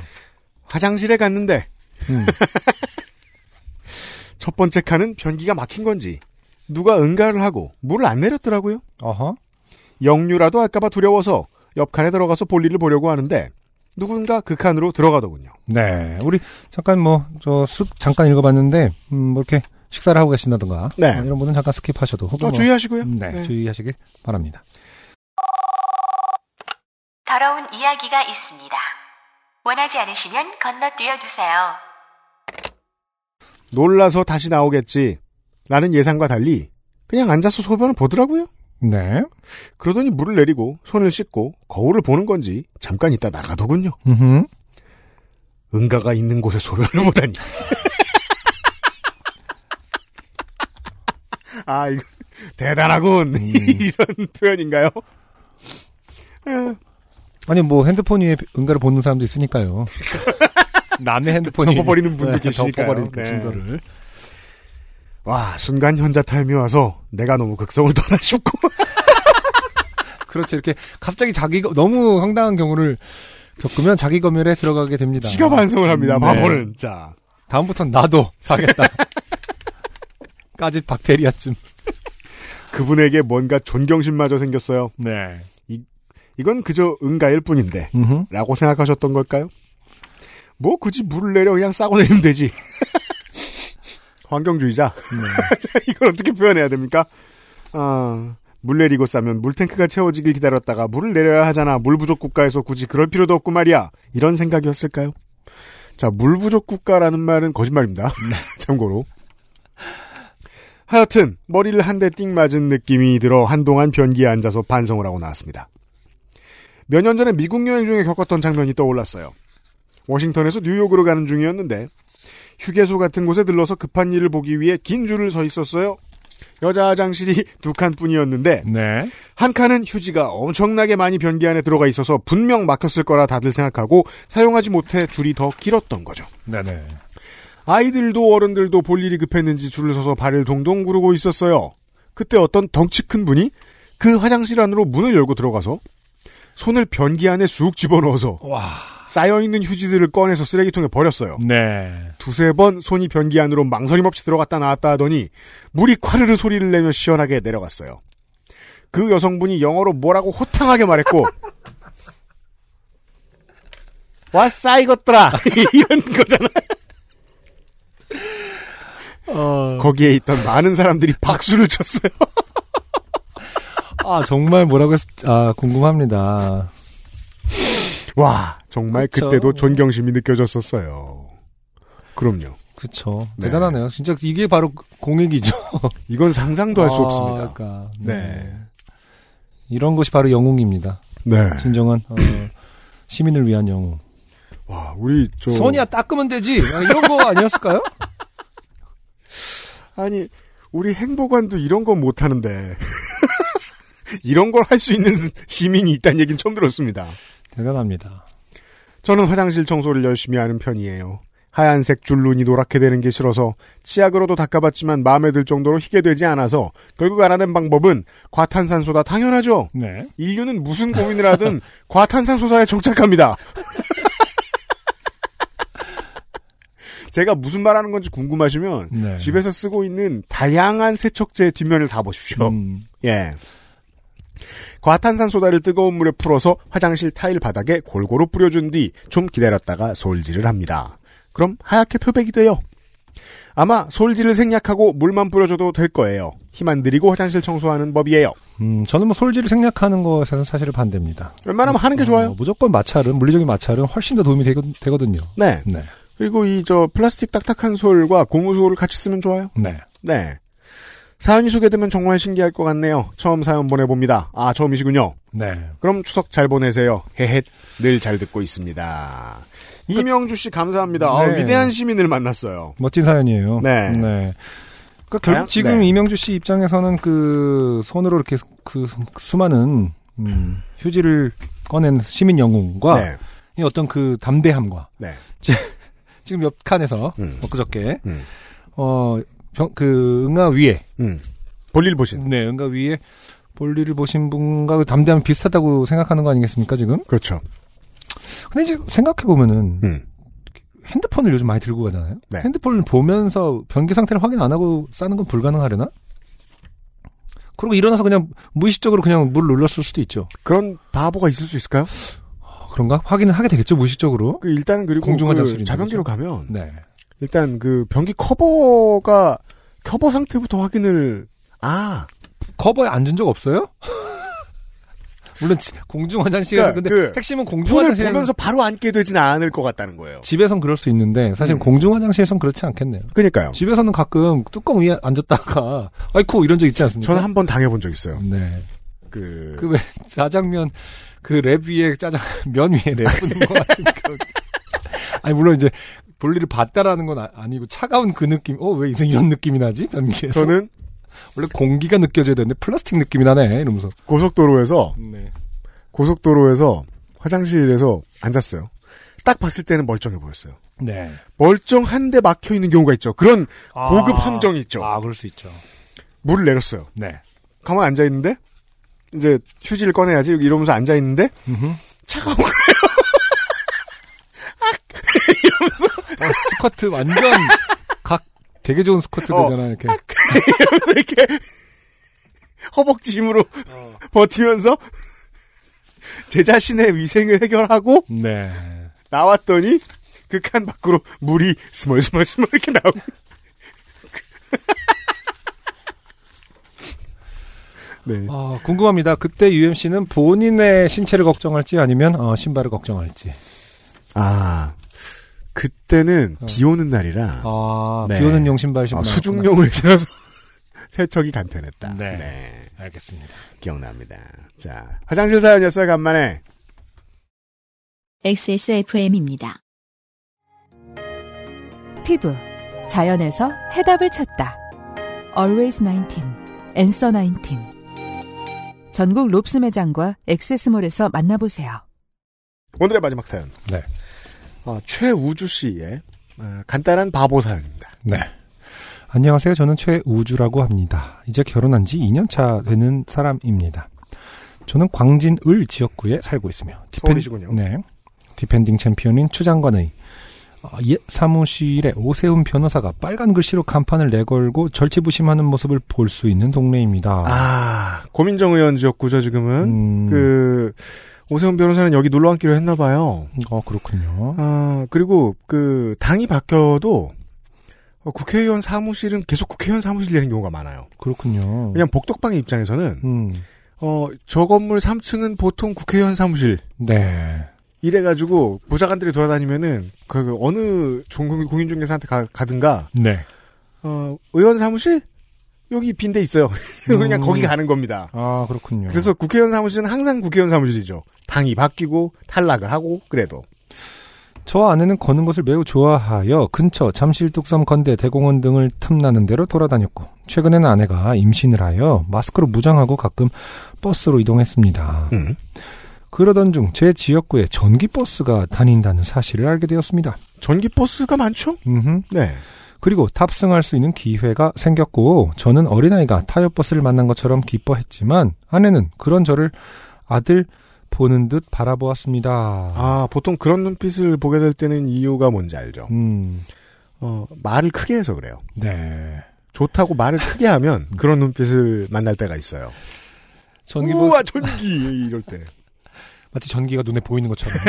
화장실에 갔는데, 음. [LAUGHS] 첫 번째 칸은 변기가 막힌 건지, 누가 응가를 하고 물을 안 내렸더라고요. 어허. 역류라도 할까봐 두려워서 옆 칸에 들어가서 볼일을 보려고 하는데, 누군가 그 칸으로 들어가더군요. 네. 우리 잠깐 뭐, 저, 쓱 잠깐 읽어봤는데, 음, 뭐 이렇게 식사를 하고 계신다든가. 네. 어, 이런 분은 잠깐 skip하셔도. 혹은 또 뭐, 주의하시고요. 네, 네. 주의하시길 바랍니다. 더러운 이야기가 있습니다. 원하지 않으시면 건너뛰어 주세요. 놀라서 다시 나오겠지. 라는 예상과 달리, 그냥 앉아서 소변을 보더라고요. 네. 그러더니 물을 내리고 손을 씻고 거울을 보는 건지 잠깐 있다 나가더군요. 음 응가가 있는 곳에 소변을 보다니. [LAUGHS] 아, 이거 대단하군. [LAUGHS] 이런 표현인가요? 에, 아니, 뭐 핸드폰 위에 응가를 보는 사람도 있으니까요. [LAUGHS] 남의 핸드폰이. 덮어버리는 분도 네, 계시니까요. 덮어버리는 그 네. 증거를. 와, 순간 현자 타임이 와서 내가 너무 극성을 떠나 싶고. 그렇죠. 이렇게 갑자기 자기가 너무 황당한 경우를 겪으면 자기 검열에 들어가게 됩니다. 지가 반성을 합니다. 네. 바보는. 자, 다음부터는 나도 사겠다. [LAUGHS] 까짓 박테리아쯤. [LAUGHS] 그분에게 뭔가 존경심마저 생겼어요. 네. 이건 그저 응가일 뿐인데. 음흠. 라고 생각하셨던 걸까요? 뭐 굳이 물을 내려 그냥 싸고 내리면 되지. [LAUGHS] 환경주의자. [LAUGHS] 이걸 어떻게 표현해야 됩니까? 아, 물 내리고 싸면 물탱크가 채워지길 기다렸다가 물을 내려야 하잖아. 물 부족 국가에서 굳이 그럴 필요도 없고 말이야. 이런 생각이었을까요? 자, 물 부족 국가라는 말은 거짓말입니다. 참고로. 하여튼 머리를 한 대 띵 맞은 느낌이 들어 한동안 변기에 앉아서 반성을 하고 나왔습니다. 몇 년 전에 미국 여행 중에 겪었던 장면이 떠올랐어요. 워싱턴에서 뉴욕으로 가는 중이었는데 휴게소 같은 곳에 들러서 급한 일을 보기 위해 긴 줄을 서 있었어요. 여자 화장실이 두 칸뿐이었는데 네. 한 칸은 휴지가 엄청나게 많이 변기 안에 들어가 있어서 분명 막혔을 거라 다들 생각하고 사용하지 못해 줄이 더 길었던 거죠. 네네. 아이들도 어른들도 볼 일이 급했는지 줄을 서서 발을 동동 구르고 있었어요. 그때 어떤 덩치 큰 분이 그 화장실 안으로 문을 열고 들어가서 손을 변기 안에 쑥 집어넣어서 와. 쌓여있는 휴지들을 꺼내서 쓰레기통에 버렸어요. 네. 두세 번 손이 변기 안으로 망설임 없이 들어갔다 나왔다 하더니 물이 콰르르 소리를 내며 시원하게 내려갔어요. 그 여성분이 영어로 뭐라고 호탕하게 말했고 [LAUGHS] 와싸 이것들아 [LAUGHS] 이런 거잖아. 어. 거기에 있던 많은 사람들이 박수를 쳤어요. 아, 정말 뭐라고 했, 아, 궁금합니다. 와 정말 그 그쵸. 때도 존경심이 느껴졌었어요. 그럼요. 그쵸. 네. 대단하네요. 진짜 이게 바로 공익이죠. [LAUGHS] 이건 상상도 할수 아, 없습니다. 그러니까. 네. 이런 것이 바로 영웅입니다. 네. 진정한, 어, 시민을 위한 영웅. 와 우리 저 손이야 닦으면 되지. 아, 이런 거 아니었을까요? 아니 우리 행보관도 이런 건 못하는데 [LAUGHS] 이런 걸 할 수 있는 시민이 있다는 얘기는 처음 들었습니다. 대단합니다. 저는 화장실 청소를 열심히 하는 편이에요. 하얀색 줄눈이 노랗게 되는 게 싫어서 치약으로도 닦아봤지만 마음에 들 정도로 희게 되지 않아서 결국 알아낸 방법은 과탄산소다 당연하죠. 네. 인류는 무슨 고민을 하든 [LAUGHS] 과탄산소다에 정착합니다. [LAUGHS] 제가 무슨 말하는 건지 궁금하시면 네. 집에서 쓰고 있는 다양한 세척제 뒷면을 다 보십시오. 음, 예. 과탄산 소다를 뜨거운 물에 풀어서 화장실 타일 바닥에 골고루 뿌려준 뒤 좀 기다렸다가 솔질을 합니다. 그럼 하얗게 표백이 돼요. 아마 솔질을 생략하고 물만 뿌려줘도 될 거예요. 힘 안 들이고 화장실 청소하는 법이에요. 음, 저는 뭐 솔질을 생략하는 것에서 사실은 반대입니다. 웬만하면 하는 게 좋아요. 어, 무조건 마찰은 물리적인 마찰은 훨씬 더 도움이 되거, 되거든요. 네. 네. 그리고 이 저 플라스틱 딱딱한 솔과 고무솔을 같이 쓰면 좋아요. 네. 네. 사연이 소개되면 정말 신기할 것 같네요. 처음 사연 보내봅니다. 아, 처음이시군요. 네. 그럼 추석 잘 보내세요. 헤헷. 늘 잘 듣고 있습니다. 이명주 씨 감사합니다. 아, 네. 위대한 시민을 만났어요. 멋진 사연이에요. 네. 그러니까 결국 다양- 지금 네. 이명주 씨 입장에서는 그 손으로 이렇게 그 수많은 음, 휴지를 꺼낸 시민 영웅과 네. 이 어떤 그 담대함과 네. 지금 옆 칸에서 음. 엊그저께 음. 어, 병, 그 응아 위에 음. 볼일 보신. 네, 응아 위에 볼일을 보신 분과 그 담대함이 비슷하다고 생각하는 거 아니겠습니까 지금? 그렇죠. 근데 이제 생각해 보면은 음. 핸드폰을 요즘 많이 들고 가잖아요. 네. 핸드폰을 보면서 변기 상태를 확인 안 하고 싸는 건 불가능하려나? 그리고 일어나서 그냥 무의식적으로 그냥 물 눌렀을 수도 있죠. 그런 바보가 있을 수 있을까요? 어, 그런가? 확인을 하게 되겠죠, 무의식적으로. 그 일단은 그리고 공중 그 화장실인데, 자변기로? 가면 네. 일단 그 변기 커버가 커버 상태부터 확인을 아 커버에 앉은 적 없어요? [LAUGHS] 물론 지- 공중 화장실에서 그러니까 근데 그 핵심은 공중 화장실에서 보면서 바로 앉게 되지는 않을 것 같다는 거예요. 집에선 그럴 수 있는데 사실 음. 공중 화장실에선 그렇지 않겠네요. 그러니까요. 집에서는 가끔 뚜껑 위에 앉았다가 아이쿠 이런 적 있지 않습니까? 저는 한 번 당해본 적 있어요. 네. 그, 그왜 짜장면 그 랩 위에 짜장 [LAUGHS] 면 위에 내뿜는 것 같은 그 아니 물론 이제 볼일을 봤다라는 건 아, 니고 차가운 그 느낌 어 왜 이런 느낌이 나지 변기에서 저는 원래 공기가 느껴져야 되는데 플라스틱 느낌이 나네 이러면서 고속도로에서 네. 고속도로에서 화장실에서 앉았어요. 딱 봤을 때는 멀쩡해 보였어요. 네. 멀쩡한데 막혀 있는 경우가 있죠. 그런 고급 함정이 있죠. 아 그럴 수 있죠 물을 내렸어요. 네 가만 앉아 있는데 이제 휴지를 꺼내야지 이러면서 앉아 있는데. 차가운 거예요. [LAUGHS] 어, 스쿼트 완전 각 되게 좋은 스쿼트 어. 되잖아 이렇게 이러면서 이렇게 허벅지 힘으로 버티면서 제 자신의 위생을 해결하고 네 나왔더니 그 칸 밖으로 물이 스멀스멀스멀 이렇게 나오고 네. 아, 궁금합니다. 그때 UMC는 본인의 신체를 걱정할지 아니면 어, 신발을 걱정할지. 아 그때는 어. 비 오는 날이라 아, 네. 비 오는 용 신발 신고 아. 수중용을 신어서 [LAUGHS] 세척이 간편했다. 네. 알겠습니다. 기억납니다. 자 화장실 사연이었어요 간만에 XSFM입니다. 피부 자연에서 해답을 찾다. Always 19, Answer 19. 전국 롭스 매장과 엑세스몰에서 만나보세요. 오늘의 마지막 사연. 네. 어, 최우주 씨의 어, 간단한 바보 사연입니다. 네. 안녕하세요. 저는 최우주라고 합니다. 이제 결혼한 지 2년 차 되는 사람입니다. 저는 광진을 지역구에 살고 있으며 서울이시군요. 네. defending 챔피언인 추장관의 사무실에 오세훈 변호사가 빨간 글씨로 간판을 내걸고 절치부심하는 모습을 볼 수 있는 동네입니다. 아 고민정 의원 지역구죠 지금은 음, 그 오세훈 변호사는 여기 눌러앉기로 했나 봐요. 어 그렇군요. 아 그리고 그 당이 바뀌어도 어, 국회의원 사무실은 계속 국회의원 사무실 되는 경우가 많아요. 그렇군요. 왜냐면 복덕방의 입장에서는 음, 어 저 건물 3층은 보통 국회의원 사무실 네. 이래가지고 보좌관들이 돌아다니면은 그 어느 종국 공인중개사한테 가, 가든가 네. 어 의원 사무실 여기 빈데 있어요. [LAUGHS] 그냥 음. 거기 가는 겁니다. 아 그렇군요. 그래서 국회의원 사무실은 항상 국회의원 사무실이죠. 당이 바뀌고 탈락을 하고 그래도 저 아내는 걷는 것을 매우 좋아하여 근처 잠실 뚝섬 건대 대공원 등을 틈나는 대로 돌아다녔고 최근에는 아내가 임신을 하여 마스크로 무장하고 가끔 버스로 이동했습니다. 음. 그러던 중 제 지역구에 전기버스가 다닌다는 사실을 알게 되었습니다. 전기버스가 많죠? 음흠. 네. 그리고 탑승할 수 있는 기회가 생겼고 저는 어린아이가 타협버스를 만난 것처럼 기뻐했지만 아내는 그런 저를 아들 보는 듯 바라보았습니다. 아 보통 그런 눈빛을 보게 될 때는 이유가 뭔지 알죠. 음, 어 말을 크게 해서 그래요. 네. 좋다고 말을 크게 하면 그런 눈빛을 만날 때가 있어요. 전기버스 우와 전기 이럴 때. 마치 전기가 눈에 보이는 것처럼. [LAUGHS]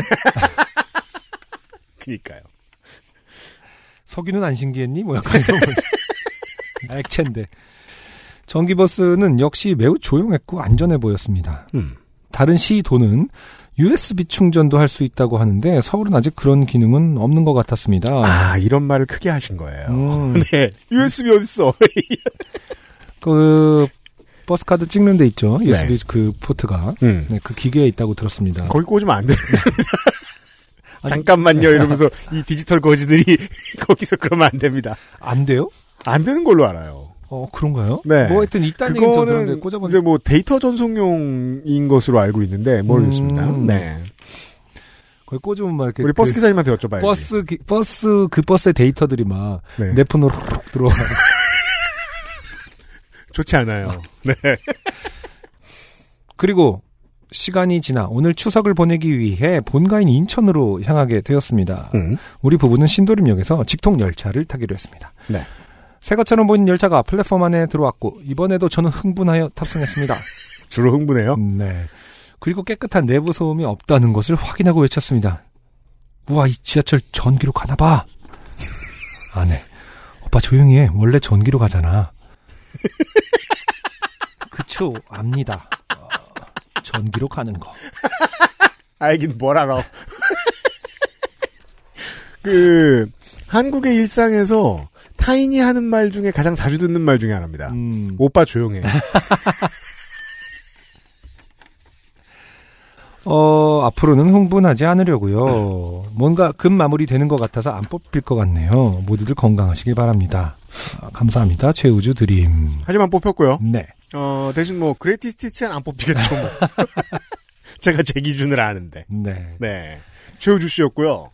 그니까요. 석유는 안 신기했니? 뭐 약간 이런 거지. [LAUGHS] 액체인데. 전기버스는 역시 매우 조용했고 안전해 보였습니다. 음. 다른 시도는 USB 충전도 할 수 있다고 하는데 서울은 아직 그런 기능은 없는 것 같았습니다. 아 이런 말을 크게 하신 거예요. 음, [LAUGHS] 네. USB 어딨어? 그 버스 카드 찍는 데 있죠. 네. USB 그 포트가. 음. 네, 그 기계에 있다고 들었습니다. 거기 꽂으면 안 돼. [LAUGHS] 아니, 잠깐만요 이러면서 [LAUGHS] 이 디지털 거지들이 [LAUGHS] 거기서 그러면 안 됩니다. 안 돼요? 안 되는 걸로 알아요. 어, 그런가요? 네. 뭐 하여튼 들었는데 그거는 꽂아본 이제 뭐 데이터 전송용인 것으로 알고 있는데 모르겠습니다. 음. 네. 거기 꽂으면 막 이렇게 우리 버스 그 기사님한테 여쭤봐야지. 버스 기- 버스 그 버스의 데이터들이 막 네. 내 폰으로 훅 들어와. 좋지 않아요. 어. [LAUGHS] 네. 그리고 시간이 지나 오늘 추석을 보내기 위해 본가인 인천으로 향하게 되었습니다. 음. 우리 부부는 신도림역에서 직통 열차를 타기로 했습니다. 네. 새 것처럼 보이는 열차가 플랫폼 안에 들어왔고 이번에도 저는 흥분하여 탑승했습니다. [LAUGHS] 주로 흥분해요. 네. 그리고 깨끗한 내부 소음이 없다는 것을 확인하고 외쳤습니다. 우와 이 지하철 전기로 가나 봐. 아네. 오빠 조용히 해. 원래 전기로 가잖아. [LAUGHS] 그쵸 압니다. 어, 전기로 가는 거. 알긴 뭘 알아. [LAUGHS] 그 한국의 일상에서 타인이 하는 말 중에 가장 자주 듣는 말 중에 하나입니다. 음, 오빠 조용해. [LAUGHS] 어, 앞으로는 흥분하지 않으려고요. 뭔가 급 마무리 되는 것 같아서 안 뽑힐 것 같네요. 모두들 건강하시길 바랍니다. 아, 감사합니다. 최우주 드림. 하지만 뽑혔고요. 네. 어, 대신 뭐 Greatest Hits는 안 뽑히겠죠. 뭐. [LAUGHS] 제가 제 기준을 아는데. 네. 네. 최우주 씨였고요.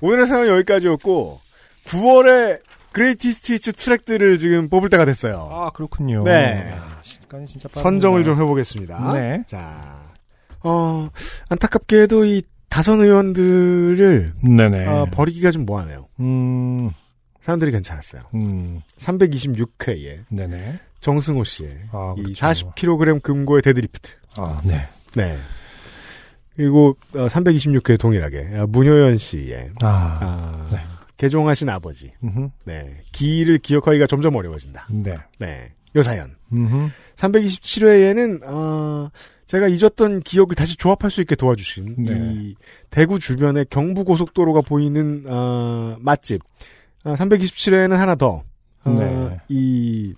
오늘의 사연 여기까지였고 9월에 Greatest Hits 트랙들을 지금 뽑을 때가 됐어요. 아, 그렇군요. 네. 야, 시간이 진짜 빠르 선정을 좀 해보겠습니다. 네. 자, 어, 안타깝게도 이 다선 의원들을 네네. 어, 버리기가 좀 뭐하네요. 음, 사람들이 괜찮았어요. 음, 326회에 네네. 정승호 씨의 아, 이 그렇죠. 40kg 금고의 데드리프트. 아, 네. 네. 그리고 326회 동일하게 아, 문효연 씨의 아, 아, 네. 개종하신 아버지. 음흠, 네. 기를 기억하기가 점점 어려워진다. 네. 네. 요 사연. 음흠, 327회에는 어, 제가 잊었던 기억을 다시 조합할 수 있게 도와주신 네. 이 대구 주변에 경부 고속도로가 보이는 어, 맛집. 어, 327회에는 하나 더. 어, 네. 이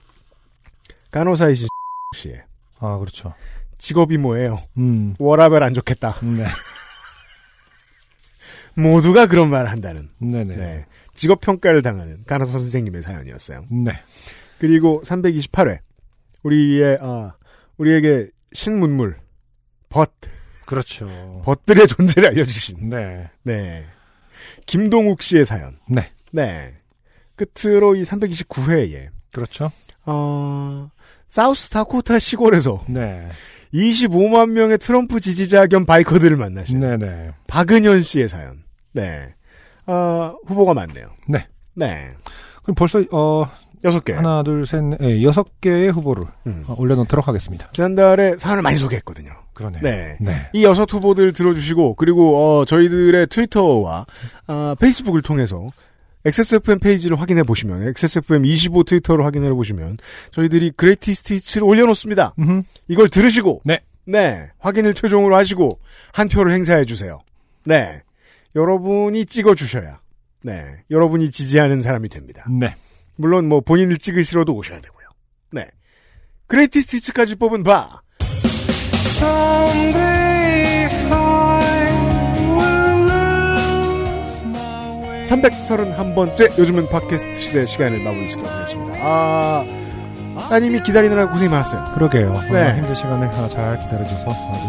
간호사이신 씨의 아, 그렇죠. 직업이 뭐예요? 음, 워라벨 안 좋겠다. 네. [LAUGHS] 모두가 그런 말을 한다는. 네네. 네. 직업 평가를 당하는 간호사 선생님의 사연이었어요. 네. 그리고 328회 우리의 아 우리에게 신문물 벗 그렇죠. 벗들의 존재를 알려주신 네. 네 김동욱 씨의 사연. 네. 네 끝으로 이 329회에 그렇죠. 어 사우스 다코타 시골에서 네. 25만 명의 트럼프 지지자 겸 바이커들을 만나신 네네. 박은현 씨의 사연. 네. 어, 후보가 많네요. 네. 네. 그럼 벌써, 어, 여섯 개. 하나, 둘, 셋, 넷, 예, 여섯 개의 후보를 음. 어, 올려놓도록 하겠습니다. 지난달에 사연을 많이 소개했거든요. 그러네요. 네. 네. 이 여섯 후보들 들어주시고 그리고 어, 저희들의 트위터와 아, 페이스북을 통해서 XSFM 페이지를 확인해 보시면 XSFM 25 트위터를 확인해 보시면 저희들이 Greatest Hits를 올려놓습니다. 음흠. 이걸 들으시고 네. 네 확인을 최종으로 하시고 한 표를 행사해 주세요. 네 여러분이 찍어 주셔야 네 여러분이 지지하는 사람이 됩니다. 네. 물론 뭐 본인을 찍으시러도 오셔야 되고요. 네 그레이티 스티치까지 뽑은 바 331번째 요즘은 팟캐스트 시대 시간을 마무리 짓도록 하겠습니다. 아, 따님이 기다리느라 고생이 많았어요. 그러게요. 네. 힘든 시간을 하나 잘 기다려줘서 아주,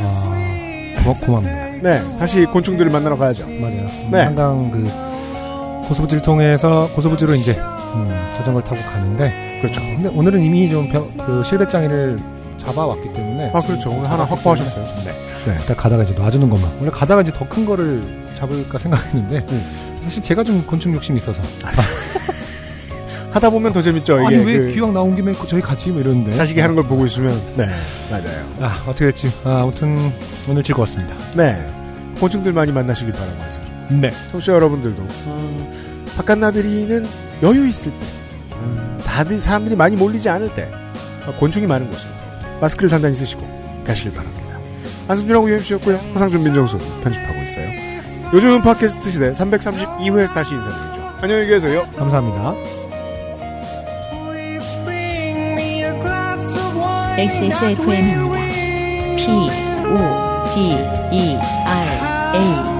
아, 고, 고맙네요. 네, 다시 곤충들을 만나러 가야죠. 맞아요. 네. 한강 그, 고수부지를 통해서, 고수부지로 이제, 음, 자전거를 타고 가는데. 그렇죠. 근데 오늘은 이미 좀 벼, 그 실배짱이를 잡아왔기 때문에. 아, 그렇죠. 오늘 하나 확보하셨어요. 네. 네. 일단 가다가 이제 놔주는 것만. 원래 가다가 이제 더 큰 거를 잡을까 생각했는데. 음. 사실 제가 좀 곤충 욕심이 있어서. [LAUGHS] 하다 보면 더 재밌죠. 이게 아니 왜 그 기왕 나온 김에 그 저희 같이 뭐 이러는데. 자식이 하는 걸 보고 있으면 네 맞아요. 아 어떻게 됐지? 아, 아무튼 오늘 즐거웠습니다. 네 곤충들 많이 만나시길 하죠. 네. 청취자 여러분들도 어, 바깥 나들이는 여유 있을 때, 어, 다들 사람들이 많이 몰리지 않을 때 어, 곤충이 많은 곳으로 마스크를 단단히 쓰시고 가시길 바랍니다. 안승준하고 유엠씨였고요. 허상준 민정수 편집하고 있어요. 요즘은 팟캐스트 시대 332회에서 다시 인사드리죠. 안녕히 계세요. 감사합니다. XSFM입니다. P, O, D, E, R, A.